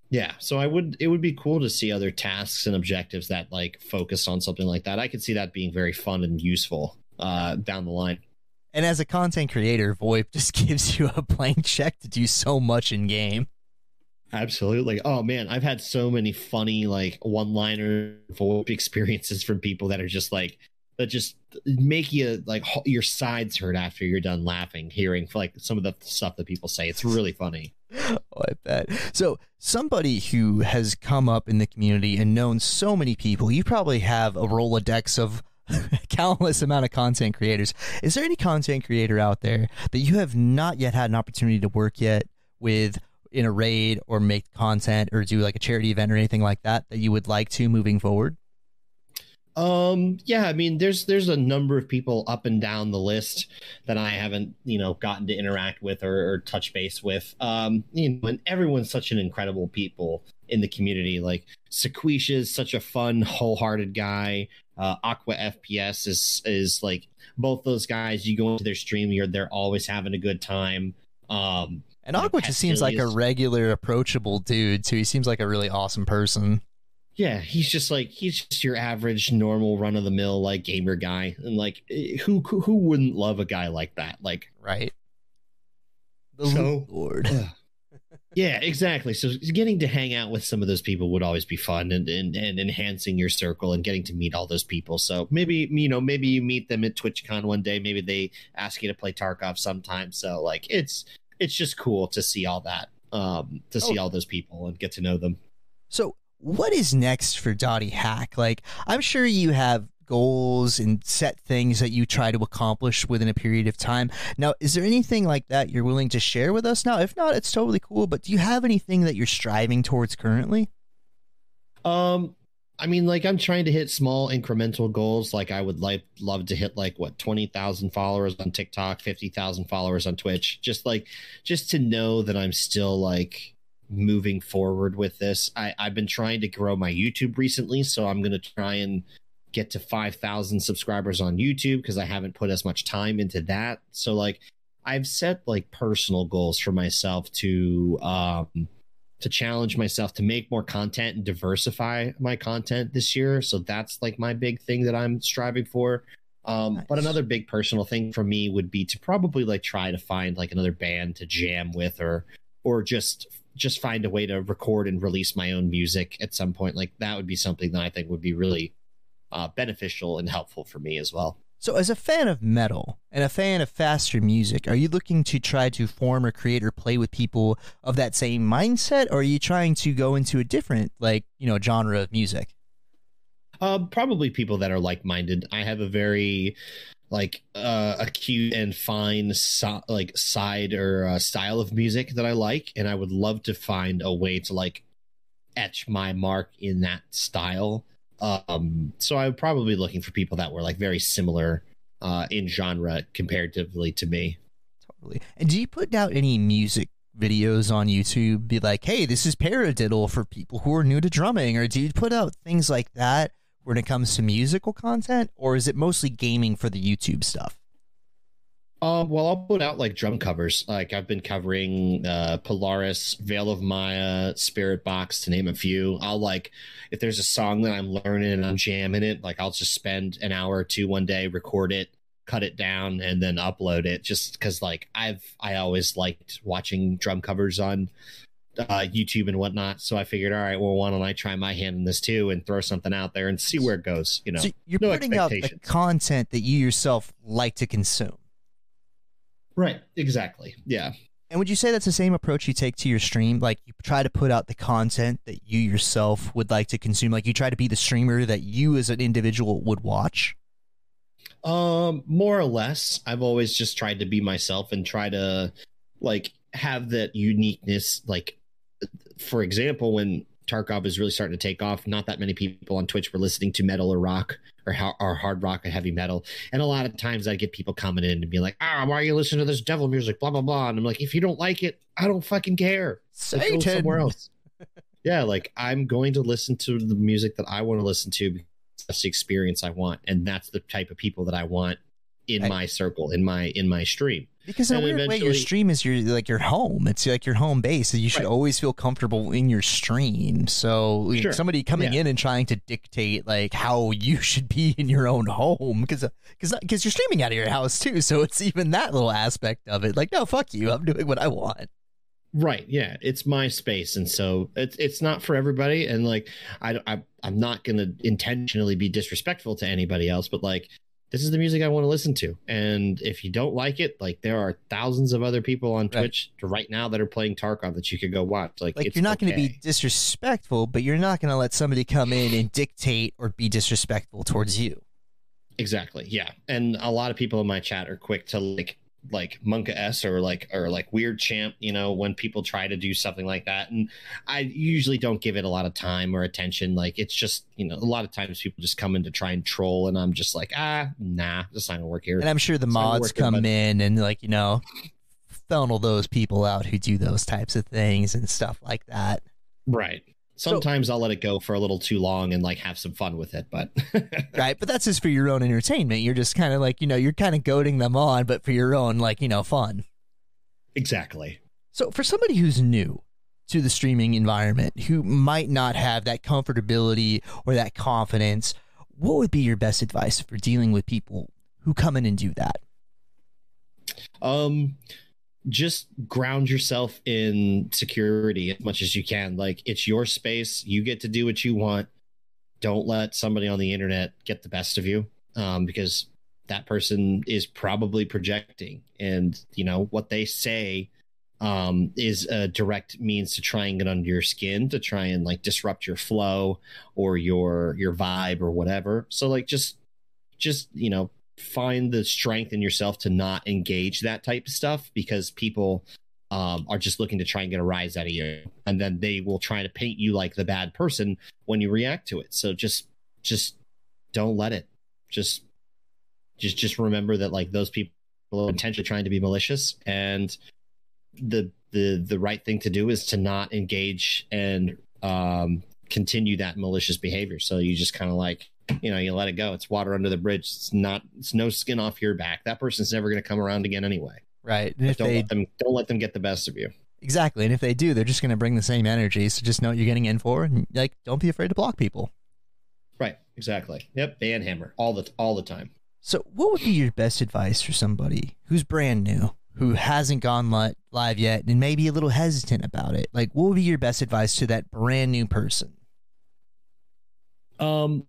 Yeah, so I would it would be cool to see other tasks and objectives that like focus on something like that. I could see that being very fun and useful uh down the line. And as a content creator, VoIP just gives you a blank check to do so much in game. Absolutely. Oh man, I've had so many funny like one-liner experiences from people that are just like that just make you like your sides hurt after you're done laughing hearing like some of the stuff that people say. It's really funny. Oh, I bet. So, somebody who has come up in the community and known so many people, you probably have a Rolodex of countless amount of content creators. Is there any content creator out there that you have not yet had an opportunity to work yet with in a raid or make content or do like a charity event or anything like that that you would like to moving forward? Um, yeah, I mean, there's there's a number of people up and down the list that I haven't, you know, gotten to interact with or, or touch base with. Um, you know, and everyone's such an incredible people in the community. Like Sequisha is such a fun, wholehearted guy. Uh, Aqua FPS is is like both those guys. You go into their stream, you're they're always having a good time. Um, and Aqua just seems like a regular, approachable dude too. He seems like a really awesome person. Yeah, he's just like he's just your average, normal, run of the mill like gamer guy, and like eh, who who wouldn't love a guy like that? Like, right? The so, Lord. Uh, yeah, exactly. So getting to hang out with some of those people would always be fun, and, and and enhancing your circle and getting to meet all those people. So maybe you know maybe you meet them at TwitchCon one day. Maybe they ask you to play Tarkov sometime. So like it's it's just cool to see all that, um, to see oh. all those people and get to know them. So what is next for DottyHack? Like, I'm sure you have goals and set things that you try to accomplish within a period of time. Now, is there anything like that you're willing to share with us now? If not, it's totally cool, but do you have anything that you're striving towards currently? Um, I mean, like I'm trying to hit small incremental goals. Like I would like love to hit like what twenty thousand followers on TikTok, fifty thousand followers on Twitch. Just like just to know that I'm still like moving forward with this. I, I've been trying to grow my YouTube recently, so I'm to try and get to 5,000 subscribers on YouTube because I haven't put as much time into that. So, like, I've set like personal goals for myself to, um, to challenge myself to make more content and diversify my content this year. So that's like my big thing that I'm striving for. Um, nice. But another big personal thing for me would be to probably like try to find like another band to jam with or or just just find a way to record and release my own music at some point. Like that would be something that I think would be really uh, beneficial and helpful for me as well. So, as a fan of metal and a fan of faster music, are you looking to try to form or create or play with people of that same mindset, or are you trying to go into a different, like, you know, genre of music? Uh, probably people that are like minded. I have a very like uh, acute and fine so, like side or uh, style of music that I like, and I would love to find a way to like etch my mark in that style. Um, so I would probably looking for people that were like very similar uh, in genre comparatively to me. Totally. And do you put out any music videos on YouTube? Be like, hey, this is paradiddle for people who are new to drumming, or do you put out things like that? when it comes to musical content, or is it mostly gaming for the YouTube stuff? Um, well, I'll put out like drum covers. Like I've been covering uh, Polaris, Veil of Maya, Spiritbox, to name a few. I'll like if there's a song that I'm learning and I'm jamming it, like I'll just spend an hour or two one day, record it, cut it down, and then upload it. Just because like I've I always liked watching drum covers on uh, YouTube and whatnot. So I figured, all right, well, why don't I try my hand in this too and throw something out there and see where it goes? You know, so you're no putting out the content that you yourself like to consume. Right. Exactly. Yeah. And would you say that's the same approach you take to your stream? Like you try to put out the content that you yourself would like to consume. Like you try to be the streamer that you as an individual would watch. Um, more or less. I've always just tried to be myself and try to like have that uniqueness like for example, when Tarkov is really starting to take off, not that many people on Twitch were listening to metal or rock or, or hard rock or heavy metal. And a lot of times I get people coming in and be like, ah, why are you listening to this devil music? Blah, blah, blah. And I'm like, if you don't like it, I don't fucking care. Satan. somewhere else. yeah, like I'm going to listen to the music that I want to listen to. That's the experience I want. And that's the type of people that I want in Right. my circle, in my in my stream. Because in a weird way, your stream is your like your home. It's like your home base. You should Right. always feel comfortable in your stream. So like, Sure. somebody coming Yeah. in and trying to dictate like how you should be in your own home, because because uh, because you're streaming out of your house too. So it's even that little aspect of it. Like, no, fuck you. I'm doing what I want. Right. Yeah. It's my space. And so it's, it's not for everybody. And like, I, I, I'm not going to intentionally be disrespectful to anybody else, but like, this is the music I want to listen to. And if you don't like it, like there are thousands of other people on Right. Twitch right now that are playing Tarkov that you could go watch. Like, Like you're not going to be disrespectful, but you're not going to let somebody come in and dictate or be disrespectful towards you. Exactly. Yeah. And a lot of people in my chat are quick to like like monkaS or like or like WeirdChamp, you know, when people try to do something like that. And I usually don't give it a lot of time or attention. Like it's just, you know, a lot of times people just come in to try and troll and I'm just like, ah, nah, this not gonna work here. And I'm sure the It's mods come but- in and like, you know, funnel those people out who do those types of things and stuff like that. Right. Sometimes I'll let it go for a little too long and like have some fun with it, but Right. But that's just for your own entertainment. You're just kind of like, you know, you're kind of goading them on, but for your own, like, you know, fun. exactly. So for somebody who's new to the streaming environment, who might not have that comfortability or that confidence, what would be your best advice for dealing with people who come in and do that? um just ground yourself in security as much as you can. Like it's your space. You get to do what you want. Don't let somebody on the internet get the best of you um, because that person is probably projecting. And you know what they say um, is a direct means to try and get under your skin to try and like disrupt your flow or your your vibe or whatever. So like just just you know find the strength in yourself to not engage that type of stuff because people um, are just looking to try and get a rise out of you. And then they will try to paint you like the bad person when you react to it. So just just don't let it. Just just just remember that like those people are intentionally trying to be malicious and the the the right thing to do is to not engage and um continue that malicious behavior. So you just kind of like you know you let it go. It's water under the bridge. It's not it's no skin off your back. That person's never going to come around again anyway. Right. And if don't they let them don't let them get the best of you. Exactly, and if they do, they're just going to bring the same energy. So just know what you're getting in for, and like, don't be afraid to block people. right. Exactly. Yep. Ban hammer. All the all the time. So, what would be your best advice for somebody who's brand new, who hasn't gone li- live yet, and maybe a little hesitant about it? Like, what would be your best advice to that brand new person? um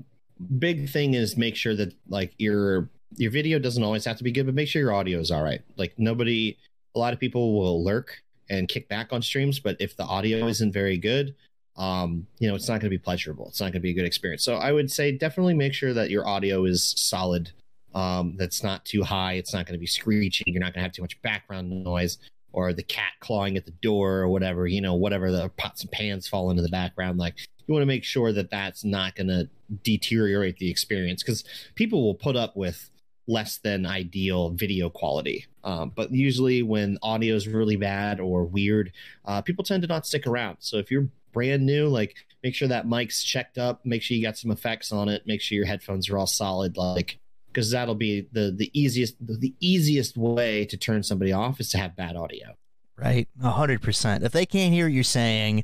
big thing is make sure that like your your video doesn't always have to be good but make sure your audio is all right. Like nobody a lot of people will lurk and kick back on streams but if the audio isn't very good um you know it's not going to be pleasurable. It's not going to be a good experience. So i would say definitely make sure that your audio is solid um that's not too high it's not going to be screeching you're not going to have too much background noise or the cat clawing at the door or whatever you know whatever the pots and pans fall into the background like you want to make sure that that's not going to deteriorate the experience because people will put up with less than ideal video quality. Um, but usually, when audio is really bad or weird, uh, people tend to not stick around. So if you're brand new, like make sure that mic's checked up, make sure you got some effects on it, make sure your headphones are all solid, like because that'll be the the easiest the, the easiest way to turn somebody off is to have bad audio. Right? Hundred percent. If they can't hear you're saying,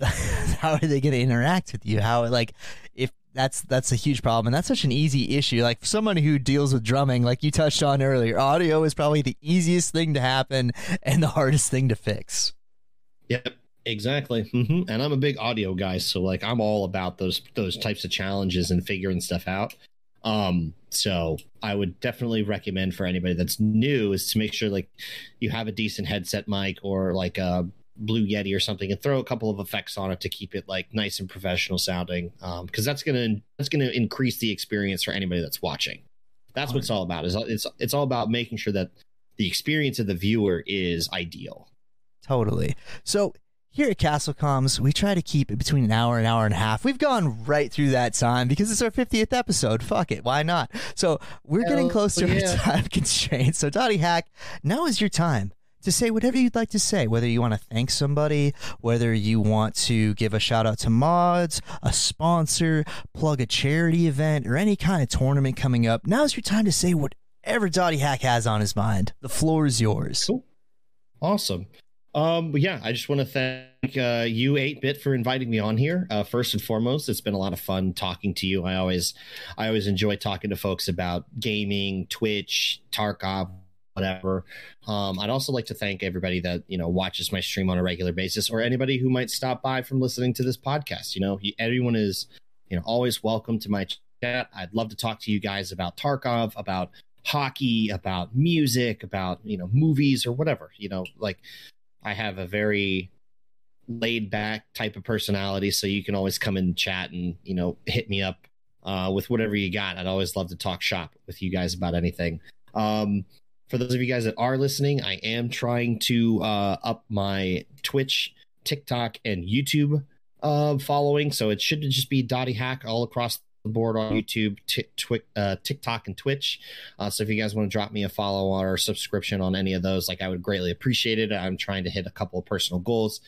how are they going to interact with you? How like if that's that's a huge problem, and that's such an easy issue. Like for someone who deals with drumming, like you touched on earlier, audio is probably the easiest thing to happen and the hardest thing to fix. Yep, exactly. hmm And I'm a big audio guy, so like I'm all about those those types of challenges and figuring stuff out. Um, so I would definitely recommend for anybody that's new is to make sure like you have a decent headset mic or like a Blue Yeti or something, and throw a couple of effects on it to keep it like nice and professional sounding. Um, because that's gonna that's gonna increase the experience for anybody that's watching. That's what it's all about. Is it's it's all about making sure that the experience of the viewer is ideal. Totally. So here at Castle Comms, we try to keep it between an hour and an hour and a half. We've gone right through that time because it's our 50th episode. Fuck it. Why not? So we're getting close to yeah. our time constraints. So, DottyHack, now is your time to say whatever you'd like to say, whether you want to thank somebody, whether you want to give a shout out to mods, a sponsor, plug a charity event, or any kind of tournament coming up. Now's your time to say whatever DottyHack has on his mind. The floor is yours. Cool. Awesome. Um, but yeah, I just want to thank uh, you, 8-Bit, for inviting me on here. Uh, first and foremost, it's been a lot of fun talking to you. I always, I always enjoy talking to folks about gaming, Twitch, Tarkov, whatever. Um, I'd also like to thank everybody that you know watches my stream on a regular basis, or anybody who might stop by from listening to this podcast. You know, everyone is, you know, always welcome to my chat. I'd love to talk to you guys about Tarkov, about hockey, about music, about you know movies or whatever. You know, like I have a very laid back type of personality, so you can always come and chat and you know hit me up uh, with whatever you got. I'd always love to talk shop with you guys about anything. Um, for those of you guys that are listening, I am trying to uh, up my Twitch, TikTok, and YouTube uh, following. So it should just be DottyHack all across the board on YouTube, t- twi- uh, TikTok, and Twitch. Uh, so if you guys want to drop me a follow or subscription on any of those, like I would greatly appreciate it. I'm trying to hit a couple of personal goals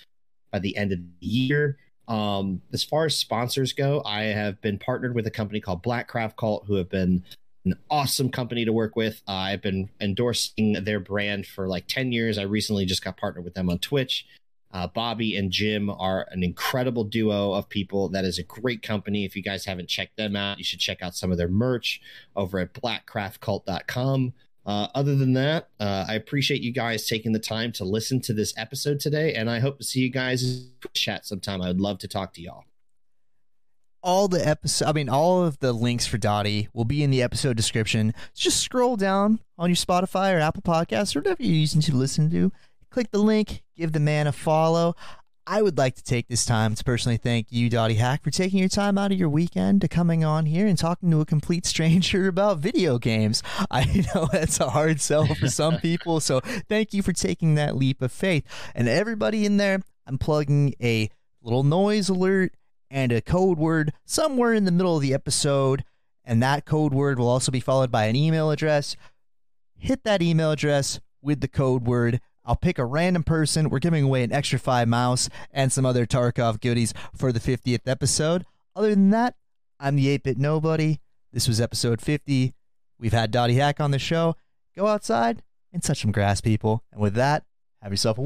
by the end of the year. Um, as far as sponsors go, I have been partnered with a company called Blackcraft Cult, who have been an awesome company to work with. Uh, I've been endorsing their brand for like 10 years. I recently just got partnered with them on Twitch. Uh, Bobby and Jim are an incredible duo of people. That is a great company. If you guys haven't checked them out, you should check out some of their merch over at blackcraftcult.com. Uh, other than that, uh, I appreciate you guys taking the time to listen to this episode today, and I hope to see you guys chat sometime. I would love to talk to y'all. All the episode, I mean, all of the links for Dotty will be in the episode description. Just scroll down on your Spotify or Apple Podcasts or whatever you're using to listen to click the link, give the man a follow. I would like to take this time to personally thank you, DottyHack, for taking your time out of your weekend to coming on here and talking to a complete stranger about video games. I know that's a hard sell for some people, so thank you for taking that leap of faith. And everybody in there, I'm plugging a little noise alert and a code word somewhere in the middle of the episode, and that code word will also be followed by an email address. Hit that email address with the code word I'll pick a random person. We're giving away an XTRFY mouse and some other Tarkov goodies for the 50th episode. Other than that, I'm the 8 bit nobody. This was episode 50. We've had DottyHack on the show. Go outside and touch some grass, people. And with that, have yourself a